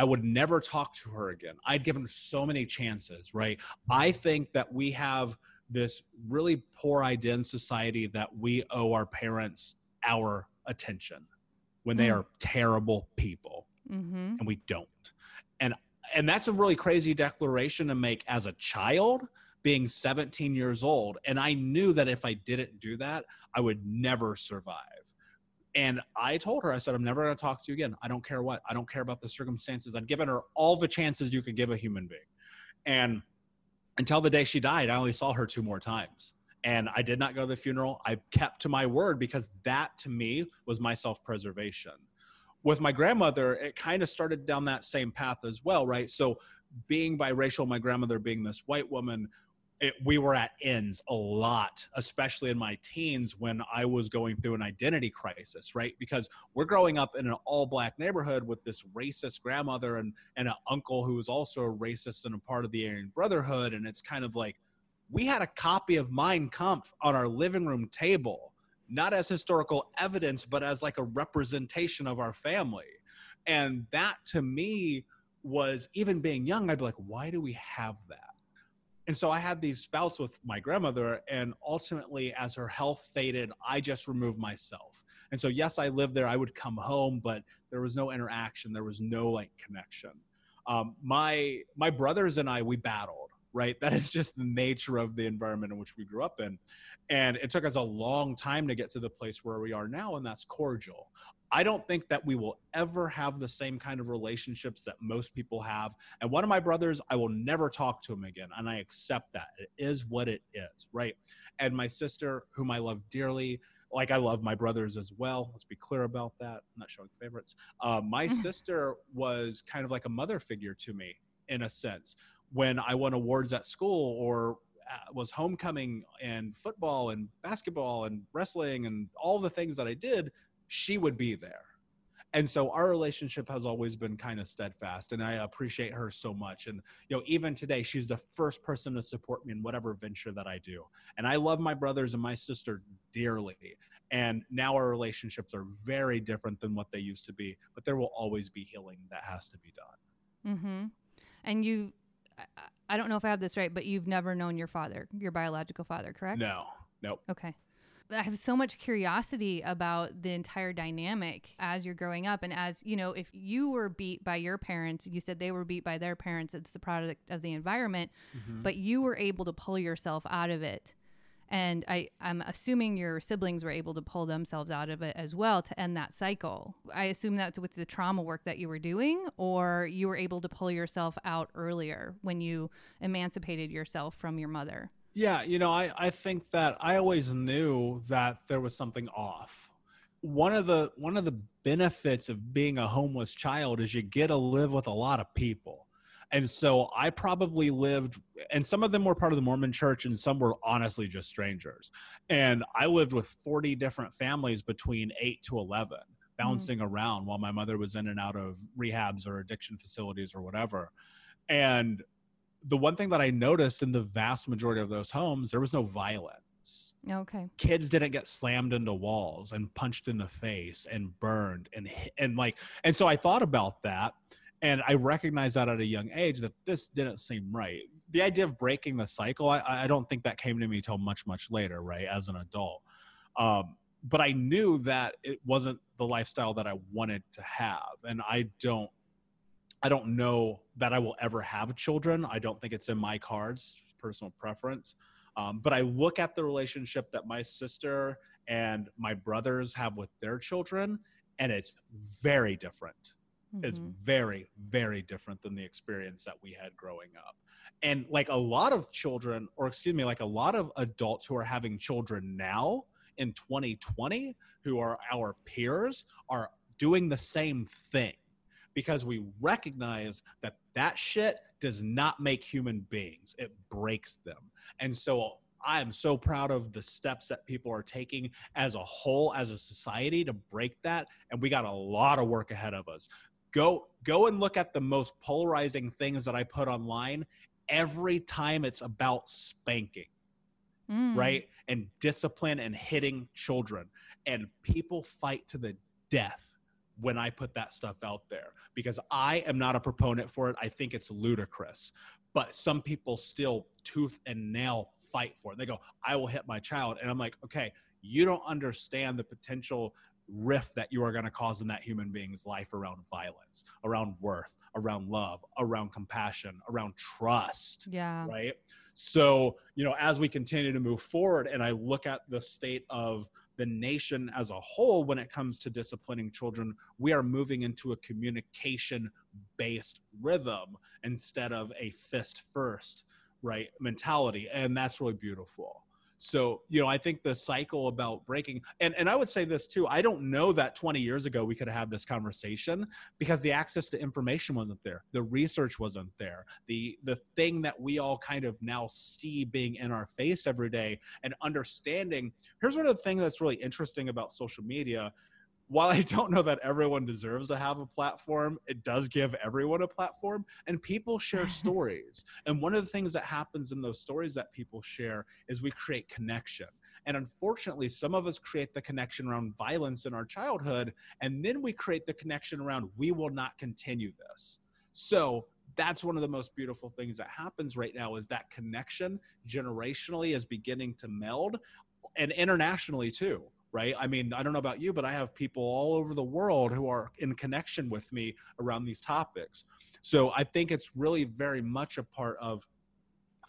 I would never talk to her again. I'd given her so many chances, right? I think that we have this really poor idea in society that we owe our parents our attention when they mm. are terrible people mm-hmm. and we don't. And and that's a really crazy declaration to make as a child being 17 years old and I knew that if I didn't do that, I would never survive. And I told her, I said, I'm never going to talk to you again. I don't care what. I don't care about the circumstances. I'd given her all the chances you could give a human being. And until the day she died, I only saw her two more times. And I did not go to the funeral. I kept to my word because that to me was my self preservation. With my grandmother, it kind of started down that same path as well, right? So, being biracial, my grandmother being this white woman, it, we were at ends a lot, especially in my teens when I was going through an identity crisis, right? Because we're growing up in an all black neighborhood with this racist grandmother and, and an uncle who was also a racist and a part of the Aryan Brotherhood. And it's kind of like we had a copy of Mein Kampf on our living room table, not as historical evidence, but as like a representation of our family. And that to me was even being young, I'd be like, why do we have that? And so I had these spouts with my grandmother, and ultimately, as her health faded, I just removed myself. And so, yes, I lived there. I would come home, but there was no interaction. There was no like connection. Um, my my brothers and I we battled. Right, that is just the nature of the environment in which we grew up in, and it took us a long time to get to the place where we are now, and that's cordial. I don't think that we will ever have the same kind of relationships that most people have. And one of my brothers, I will never talk to him again. And I accept that. It is what it is, right? And my sister, whom I love dearly, like I love my brothers as well. Let's be clear about that. I'm not showing favorites. Uh, my *laughs* sister was kind of like a mother figure to me in a sense. When I won awards at school or uh, was homecoming and football and basketball and wrestling and all the things that I did, she would be there and so our relationship has always been kind of steadfast and i appreciate her so much and you know even today she's the first person to support me in whatever venture that i do and i love my brothers and my sister dearly and now our relationships are very different than what they used to be but there will always be healing that has to be done mm-hmm. and you I don't know if I have this right, but you've never known your father, your biological father, correct? No, nope. Okay. I have so much curiosity about the entire dynamic as you're growing up. And as you know, if you were beat by your parents, you said they were beat by their parents, it's the product of the environment, mm-hmm. but you were able to pull yourself out of it. And I, I'm assuming your siblings were able to pull themselves out of it as well to end that cycle. I assume that's with the trauma work that you were doing, or you were able to pull yourself out earlier when you emancipated yourself from your mother. Yeah, you know, I, I think that I always knew that there was something off. One of the one of the benefits of being a homeless child is you get to live with a lot of people. And so I probably lived and some of them were part of the Mormon church and some were honestly just strangers. And I lived with 40 different families between 8 to 11 bouncing mm. around while my mother was in and out of rehabs or addiction facilities or whatever. And the one thing that I noticed in the vast majority of those homes, there was no violence. Okay. Kids didn't get slammed into walls and punched in the face and burned and and like and so I thought about that and I recognized that at a young age that this didn't seem right. The idea of breaking the cycle, I, I don't think that came to me till much much later, right, as an adult. Um, but I knew that it wasn't the lifestyle that I wanted to have, and I don't I don't know that I will ever have children. I don't think it's in my cards, personal preference. Um, but I look at the relationship that my sister and my brothers have with their children, and it's very different. Mm-hmm. It's very, very different than the experience that we had growing up. And like a lot of children, or excuse me, like a lot of adults who are having children now in 2020, who are our peers, are doing the same thing because we recognize that that shit does not make human beings, it breaks them. And so I am so proud of the steps that people are taking as a whole, as a society to break that. And we got a lot of work ahead of us. Go, go and look at the most polarizing things that I put online. Every time it's about spanking, mm. right? And discipline and hitting children. And people fight to the death when I put that stuff out there because I am not a proponent for it. I think it's ludicrous. But some people still tooth and nail fight for it. They go, I will hit my child. And I'm like, okay, you don't understand the potential rift that you are going to cause in that human being's life around violence, around worth, around love, around compassion, around trust. Yeah. Right. So, you know, as we continue to move forward and I look at the state of the nation as a whole when it comes to disciplining children we are moving into a communication based rhythm instead of a fist first right mentality and that's really beautiful so, you know, I think the cycle about breaking, and, and I would say this too I don't know that 20 years ago we could have had this conversation because the access to information wasn't there, the research wasn't there, the, the thing that we all kind of now see being in our face every day and understanding. Here's one of the things that's really interesting about social media while I don't know that everyone deserves to have a platform, it does give everyone a platform and people share *laughs* stories. And one of the things that happens in those stories that people share is we create connection. And unfortunately, some of us create the connection around violence in our childhood, and then we create the connection around we will not continue this. So that's one of the most beautiful things that happens right now is that connection generationally is beginning to meld and internationally too right? I mean, I don't know about you, but I have people all over the world who are in connection with me around these topics. So I think it's really very much a part of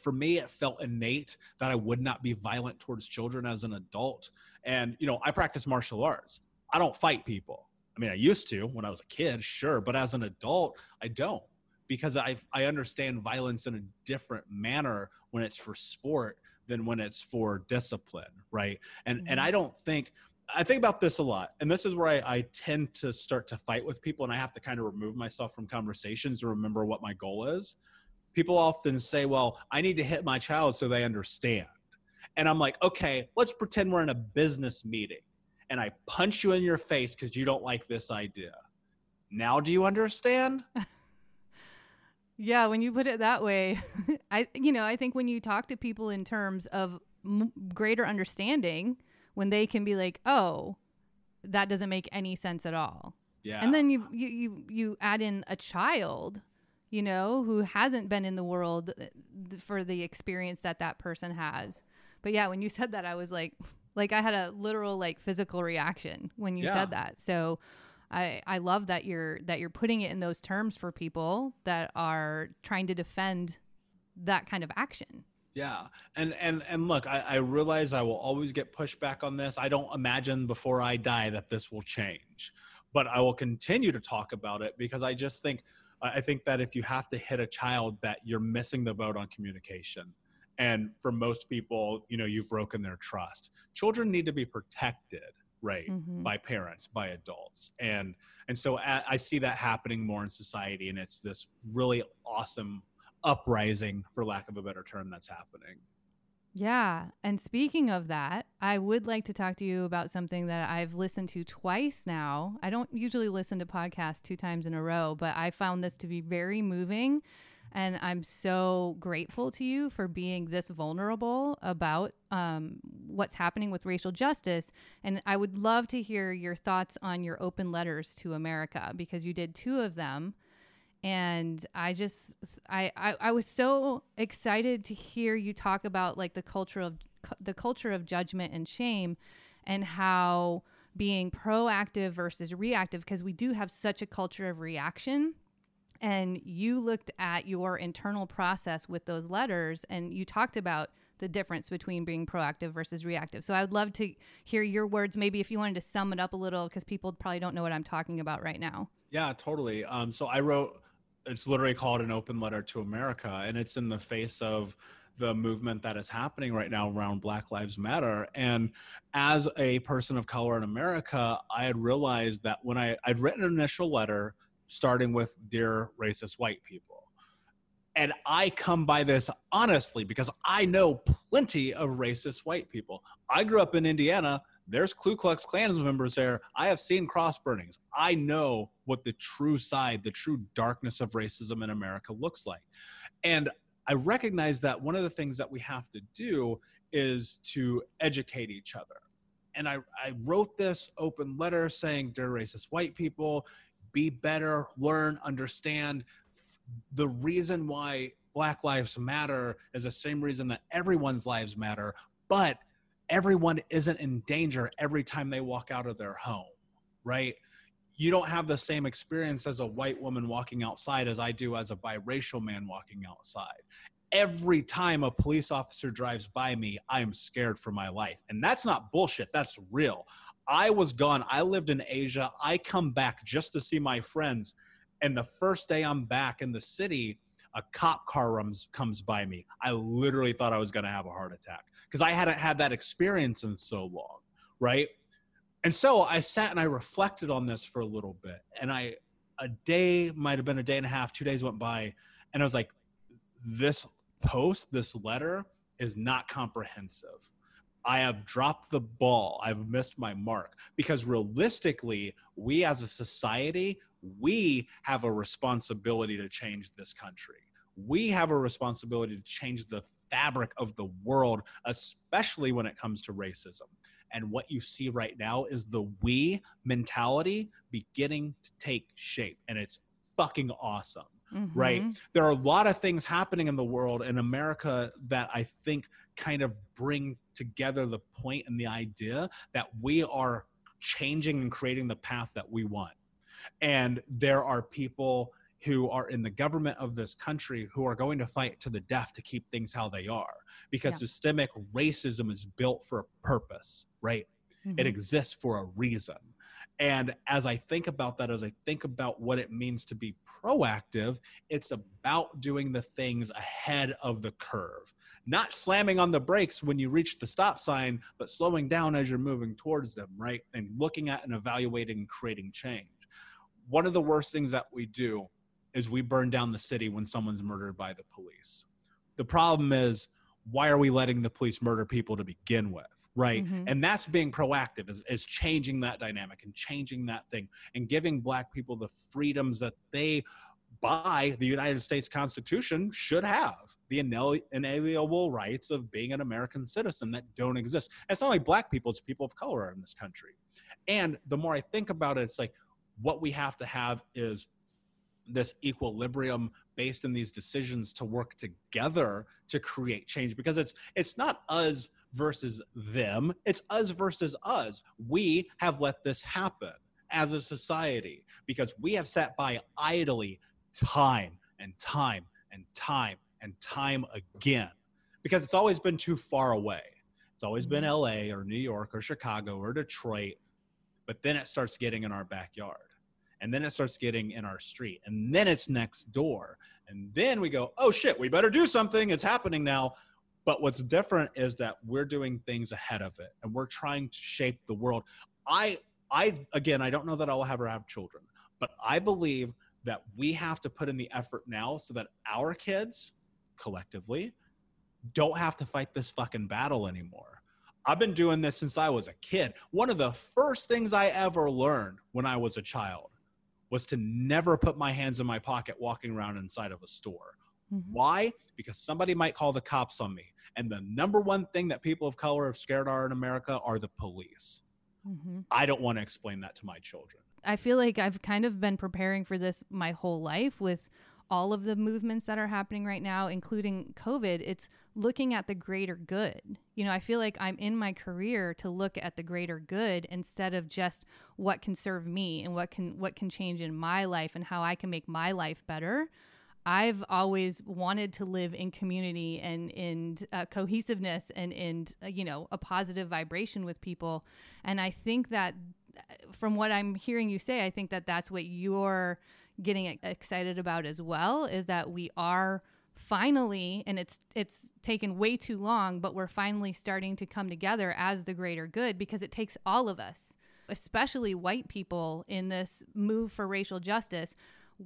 for me it felt innate that i would not be violent towards children as an adult and you know i practice martial arts i don't fight people i mean i used to when i was a kid sure but as an adult i don't because i i understand violence in a different manner when it's for sport than when it's for discipline, right? And mm-hmm. and I don't think I think about this a lot, and this is where I, I tend to start to fight with people, and I have to kind of remove myself from conversations and remember what my goal is. People often say, "Well, I need to hit my child so they understand," and I'm like, "Okay, let's pretend we're in a business meeting." and I punch you in your face because you don't like this idea. Now, do you understand? *laughs* yeah, when you put it that way, *laughs* I you know I think when you talk to people in terms of m- greater understanding, when they can be like, oh, that doesn't make any sense at all. Yeah. And then you you you you add in a child, you know, who hasn't been in the world uh, for the experience that that person has. But yeah, when you said that, I was like, *laughs* like I had a literal like physical reaction when you Yeah. said that. So I I love that you're that you're putting it in those terms for people that are trying to defend that kind of action. Yeah, and and and look, I, I realize I will always get pushback on this. I don't imagine before I die that this will change, but I will continue to talk about it because I just think I think that if you have to hit a child, that you're missing the boat on communication. And for most people, you know, you've broken their trust. Children need to be protected, right? Mhm. by parents by adults and and so I, I see that happening more in society and it's this really awesome uprising for lack of a better term that's happening Yeah. And speaking of that, I would like to talk to you about something that I've listened to twice now. I don't usually listen to podcasts two times in a row, but I found this to be very moving. And I'm so grateful to you for being this vulnerable about um, what's happening with racial justice. And I would love to hear your thoughts on your open letters to America because you did two of them and i just I, I i was so excited to hear you talk about like the culture of the culture of judgment and shame and how being proactive versus reactive because we do have such a culture of reaction and you looked at your internal process with those letters and you talked about the difference between being proactive versus reactive. So i would love to hear your words maybe if you wanted to sum it up a little because people probably don't know what i'm talking about right now. Yeah totally. Um, so i wrote it's literally called an open letter to america and it's in the face of the movement that is happening right now around black lives matter. And as a person of color in america i had realized that when i i'd written an initial letter starting with dear racist white people and i come by this honestly because i know plenty of racist white people i grew up in indiana there's Ku Klux Klan members there. I have seen cross burnings. I know what the true side, the true darkness of racism in America looks like. And I recognize that one of the things that we have to do is to educate each other. And I, I wrote this open letter saying, Dear racist white people, be better, learn, understand. The reason why Black Lives Matter is the same reason that everyone's lives matter, but everyone isn't in danger every time they walk out of their home, right? You don't have the same experience as a white woman walking outside as I do as a biracial man walking outside. Every time a police officer drives by me, I am scared for my life. And that's not bullshit, that's real. I was gone. I lived in Asia. I come back just to see my friends. And the first day I'm back in the city, a cop car comes comes by me. I literally thought I was going to have a heart attack because I hadn't had that experience in so long, right? And so I sat and I reflected on this for a little bit, and I a day might have been a day and a half, two days went by, and I was like, this post, this letter is not comprehensive. I have dropped the ball. I've missed my mark because realistically, we as a society, we have a responsibility to change this country. We have a responsibility to change the fabric of the world, especially when it comes to racism. And what you see right now is the we mentality beginning to take shape, and it's fucking awesome right? Mhm. There are a lot of things happening in the world in America that I think kind of bring together the point and the idea that we are changing and creating the path that we want. And there are people who are in the government of this country who are going to fight to the death to keep things how they are because Yeah. systemic racism is built for a purpose, right? It Mhm. exists for a reason. And as I think about that, as I think about what it means to be proactive, it's about doing the things ahead of the curve, not slamming on the brakes when you reach the stop sign, but slowing down as you're moving towards them, right? And looking at and evaluating and creating change. One of the worst things that we do is we burn down the city when someone's murdered by the police. The problem is, why are we letting the police murder people to begin with? Right? Mhm. and that's being proactive is, is changing that dynamic and changing that thing and giving black people the freedoms that they by the united states constitution should have. The inalienable rights of being an american citizen that don't exist. It's not only black people it's people of color in this country. And the more i think about it it's like what we have to have is this equilibrium based in these decisions to work together to create change because it's it's not us versus them. It's us versus us. We have let this happen as a society because we have sat by idly time and time and time and time again because it's always been too far away. It's always been mm. LA or New York or Chicago or Detroit but then it starts getting in our backyard and then it starts getting in our street and then it's next door and then we go oh shit we better do something. It's happening now but what's different is that we're doing things ahead of it and we're trying to shape the world i i again i don't know that i'll ever have children but i believe that we have to put in the effort now so that our kids collectively don't have to fight this fucking battle anymore I've been doing this since I was a kid. One of the first things I ever learned when I was a child was to never put my hands in my pocket walking around inside of a store. Mhm. Why? Because somebody might call the cops on me. And the number one thing that people of color are scared are in America are the police. Mm-hmm. I don't want to explain that to my children. I feel like I've kind of been preparing for this my whole life with all of the movements that are happening right now, including COVID. It's looking at the greater good. You know, I feel like I'm in my career to look at the greater good instead of just what can serve me and what can what can change in my life and how I can make my life better. I've always wanted to live in community and in uh, cohesiveness and in uh, you know a positive vibration with people, and I think that uh, from what I'm hearing you say, I think that that's what you're getting excited about as well. Is that we are finally, and it's it's taken way too long, but we're finally starting to come together as the greater good because it takes all of us, especially white people, in this move for racial justice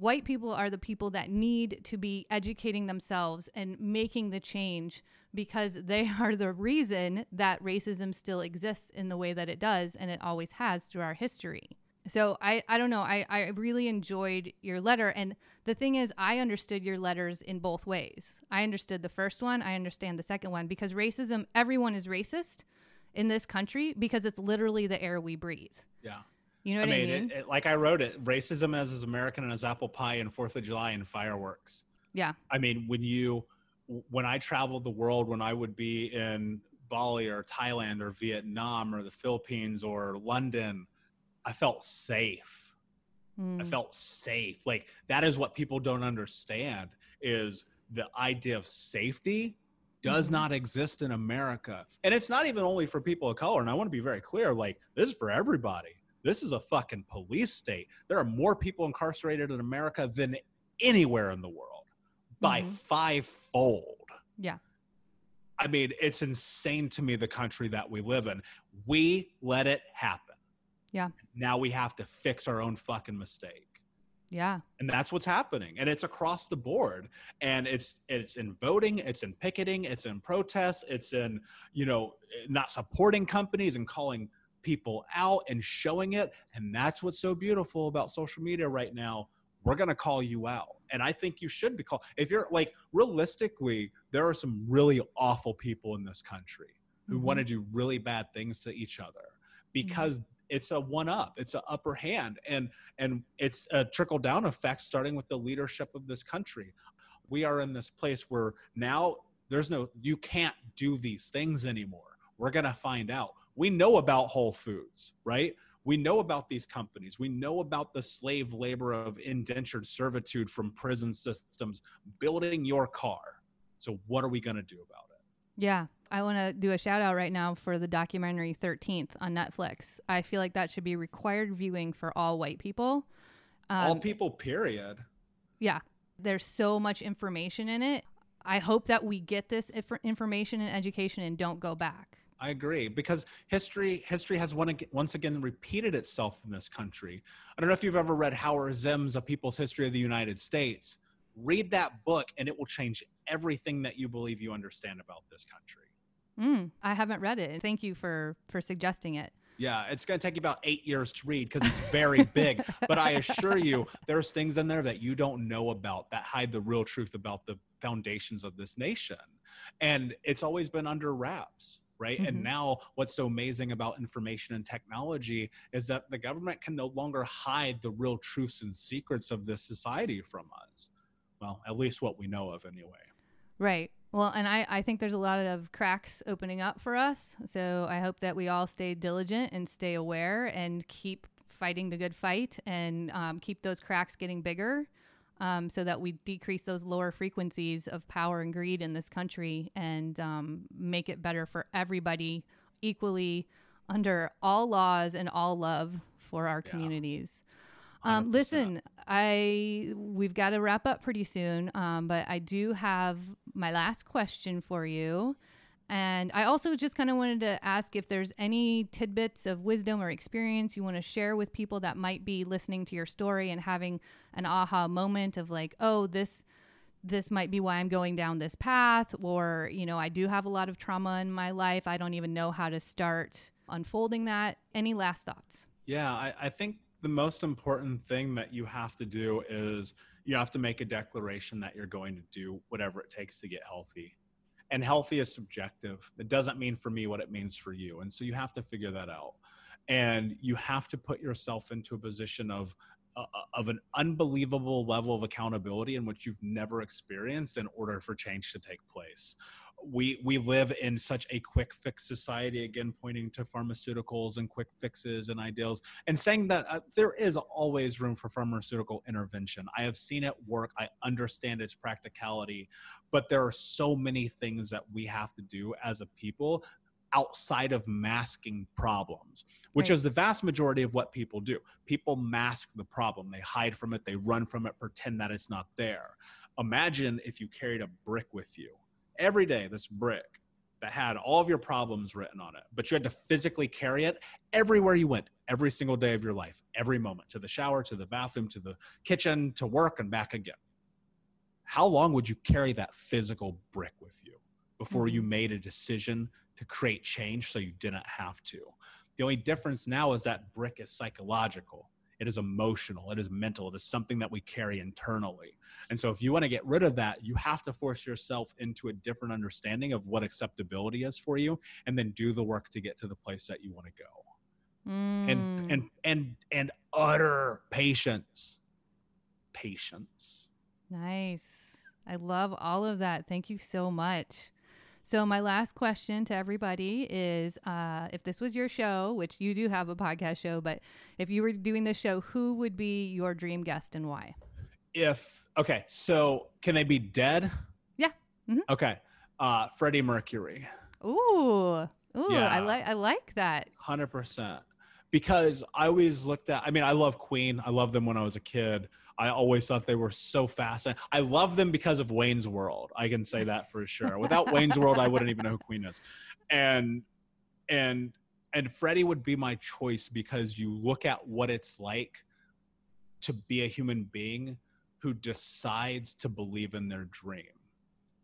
white people are the people that need to be educating themselves and making the change because they *laughs* are the reason that racism still exists in the way that it does and it always has through our history. So I, I don't know. I, I really enjoyed your letter. And the thing is, I understood your letters in both ways. I understood the first one, I understand the second one because racism, everyone is racist in this country because it's literally the air we breathe. Yeah. You know I what I mean, mean? It, it, like I wrote it, racism as is American and as apple pie and Fourth of July and fireworks. yeah. I mean, when you, when I traveled the world, when I would be in Bali or Thailand or Vietnam or the Philippines or London, I felt safe. I Mm. felt safe. Like that is what people don't understand is the idea of safety does Mhm. not exist in America. And it's not even only for people of color. And I want to be very clear like this is for everybody. This is a fucking police state. There are more people incarcerated in America than anywhere in the world by Mhm. fivefold. Yeah. I mean, it's insane to me the country that we live in. We let it happen. Yeah. Now we have to fix our own fucking mistake Yeah. and that's what's happening and it's across the board and it's it's in voting it's in picketing it's in protests it's in you know not supporting companies and calling people out and showing it and that's what's so beautiful about social media right now. We're going to call you out and i think you should be called if you're like realistically there are some really awful people in this country who Mhm. want to do really bad things to each other because it's a one up it's an upper hand and and it's a trickle down effect starting with the leadership of this country. We are in this place where now there's no you can't do these things anymore. We're going to find out we know about whole foods right we know about these companies we know about the slave labor of indentured servitude from prison systems building your car so what are we going to do about it Yeah, I want to do a shout out right now for the documentary 13th on Netflix. I feel like that should be required viewing for all white people. all Um, people period yeah, there's so much information in it. I hope that we get this inf- information and education and don't go back. I agree because history history has one, once again repeated itself in this country. I don't know if you've ever read Howard Zinn's A People's History of the United States. Read that book and it will change everything that you believe you understand about this country. Mm, I haven't read it. Thank you for for suggesting it. Yeah, it's going to take you about eight years to read because it's very big. *laughs* but I assure you, there's things in there that you don't know about that hide the real truth about the foundations of this nation. And it's always been under wraps right? Mm-hmm. And now, what's so amazing about information and technology is that the government can no longer hide the real truths and secrets of this society from us. Well, at least what we know of, anyway. Right. Well, and I, I think there's a lot of cracks opening up for us. So I hope that we all stay diligent and stay aware and keep fighting the good fight and um, keep those cracks getting bigger um, so that we decrease those lower frequencies of power and greed in this country and um, make it better for everybody equally under all laws and all love for our yeah. communities. Um, listen, I we've got to wrap up pretty soon, um, but I do have my last question for you. And I also just kind of wanted to ask if there's any tidbits of wisdom or experience you want to share with people that might be listening to your story and having an aha moment of like, oh, this this might be why I'm going down this path or, you know, I do have a lot of trauma in my life. I don't even know how to start unfolding that. Any last thoughts? Yeah, I, I think the most important thing that you have to do is you have to make a declaration that you're going to do whatever it takes to get healthy and healthy is subjective. It doesn't mean for me what it means for you. And so you have to figure that out. And you have to put yourself into a position of uh, of an unbelievable level of accountability in which you've never experienced in order for change to take place we we live in such a quick fix society again pointing to pharmaceuticals and quick fixes and ideals and saying that uh, there is always room for pharmaceutical intervention i have seen it work i understand its practicality but there are so many things that we have to do as a people outside of masking problems, which right. is the vast majority of what people do. People mask the problem, they hide from it, they run from it, pretend that it's not there. Imagine if you carried a brick with you every day this brick that had all of your problems written on it, but you had to physically carry it everywhere you went, every single day of your life, every moment, to the shower, to the bathroom, to the kitchen, to work, and back again. How long would you carry that physical brick with you before mm-hmm. you made a decision to create change so you didn't have to? The only difference now is that brick is psychological it is emotional it is mental it is something that we carry internally. And so if you want to get rid of that you have to force yourself into a different understanding of what acceptability is for you and then do the work to get to the place that you want to go. Mm. and and and and utter patience. Patience. Nice. I love all of that. Thank you so much so, my last question to everybody is uh, if this was your show, which you do have a podcast show, but if you were doing this show, who would be your dream guest and why? If, okay, so can they be dead? Yeah. Mm-hmm. Okay. Uh, Freddie Mercury. Ooh. Ooh, yeah. I like I like that. 100%. Because I always looked at I mean, I love Queen. I loved them when I was a kid. I always thought they were so fascinating. I love them because of Wayne's World. I can say that for sure. Without Wayne's World, I wouldn't even know who Queen is. And and and Freddie would be my choice because you look at what it's like to be a human being who decides to believe in their dream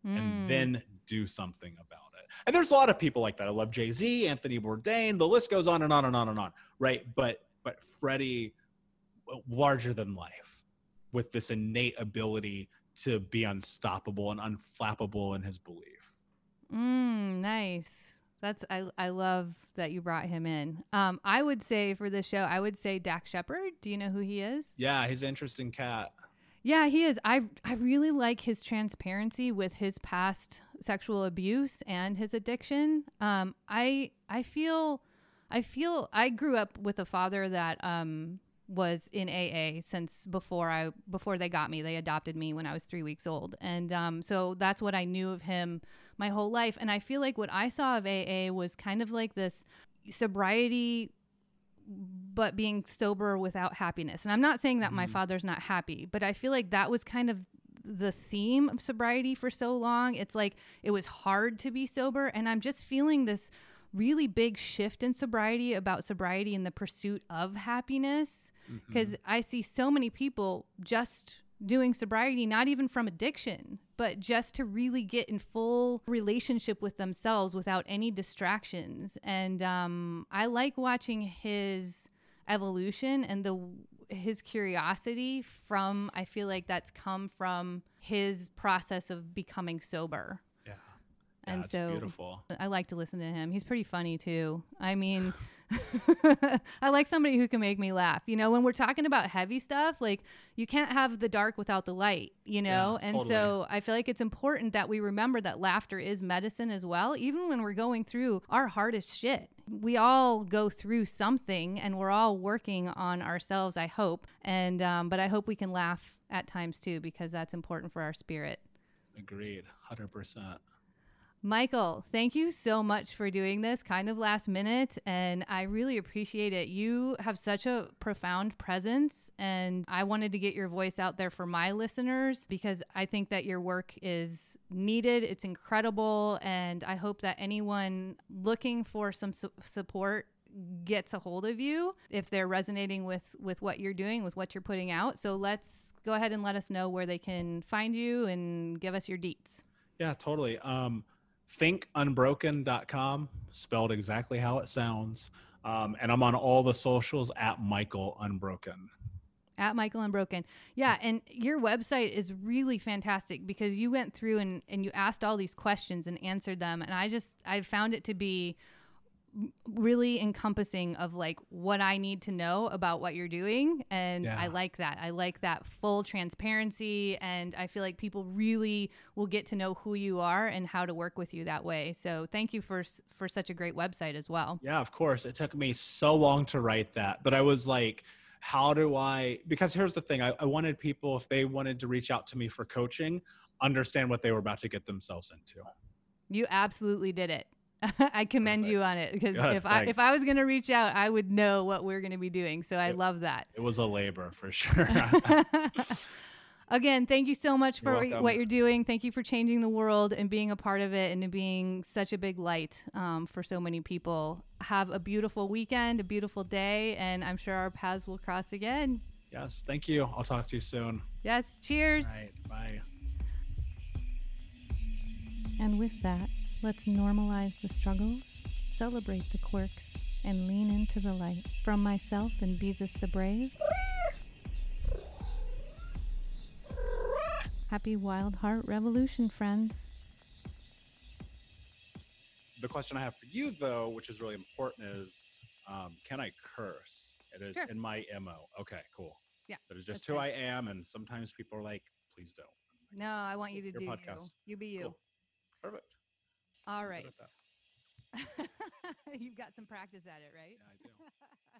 mm. and hmm. then do something about it. And there's a lot of people like that. I love Jay Z, Anthony Bourdain. The list goes on and on and on and on. Right? But but Freddie, larger than life with this innate ability to be unstoppable and unflappable in his belief. Mm, nice. That's I I love that you brought him in. Um, I would say for this show, I would say Dax Shepard. Do you know who he is? Yeah, he's an interesting cat. Yeah, he is. I I really like his transparency with his past sexual abuse and his addiction. Um, I I feel I feel I grew up with a father that um was in AA since before I before they got me. They adopted me when I was three weeks old, and um, so that's what I knew of him my whole life. And I feel like what I saw of AA was kind of like this sobriety, but being sober without happiness. And I'm not saying that mm-hmm. my father's not happy, but I feel like that was kind of the theme of sobriety for so long. It's like it was hard to be sober, and I'm just feeling this really big shift in sobriety about sobriety and the pursuit of happiness because mm-hmm. I see so many people just doing sobriety, not even from addiction, but just to really get in full relationship with themselves without any distractions. And um, I like watching his evolution and the his curiosity from I feel like that's come from his process of becoming sober. Yeah. And so beautiful. I like to listen to him. He's pretty funny too. I mean, *laughs* *laughs* I like somebody who can make me laugh. You know, when we're talking about heavy stuff, like you can't have the dark without the light, you know? Yeah, and so I feel like it's important that we remember that laughter is medicine as well, even when we're going through our hardest shit. We all go through something and we're all working on ourselves, I hope. And, um, but I hope we can laugh at times too, because that's important for our spirit. Agreed. 100%. Michael, thank you so much for doing this kind of last minute. And I really appreciate it. You have such a profound presence. And I wanted to get your voice out there for my listeners because I think that your work is needed. It's incredible. And I hope that anyone looking for some su- support gets a hold of you if they're resonating with with what you're doing with what you're putting out so let's go ahead and let us know where they can find you and give us your deets Yeah, totally. Um, thinkunbroken.com, spelled exactly how it sounds. Um, and I'm on all the socials at Michael Unbroken. at Michael Unbroken. Yeah, and your website is really fantastic because you went through and, and you asked all these questions and answered them. And I just, I found it to be really encompassing of like what I need to know about what you're doing. And Yeah. I like that. I like that full transparency. And I feel like people really will get to know who you are and how to work with you that way. So thank you for, for such a great website as well. Yeah, of course. It took me so long to write that, but I was like, how do I? Because here's the thing I, I wanted people, if they wanted to reach out to me for coaching, understand what they were about to get themselves into. You absolutely did it. *laughs* I commend Perfect. you on it because if I if. I was going to reach out, I would know what we're going to be doing. So I Yep. love that. It was a labor for sure. *laughs* Again, thank you so much You're for what you're doing. Thank you for changing the world and being a part of it and being such a big light um, for so many people. Have a beautiful weekend, a beautiful day, and I'm sure our paths will cross again. yes, thank you. I'll talk to you soon. Yes, cheers. All right, bye. And with that, let's normalize the struggles, celebrate the quirks, and lean into the light. From myself and Beezus the Brave. Happy Wild Heart Revolution, friends. The question I have for you, though, which is really important, is um, can I curse? It is Sure. in my MO. Okay, cool. Yeah, That is just who fine. I am. And sometimes people are like, please don't. No, I want you to Your do podcast. you. You be you. Cool. Perfect. All right. *laughs* You've got some practice at it, right? Yeah, I do. *laughs*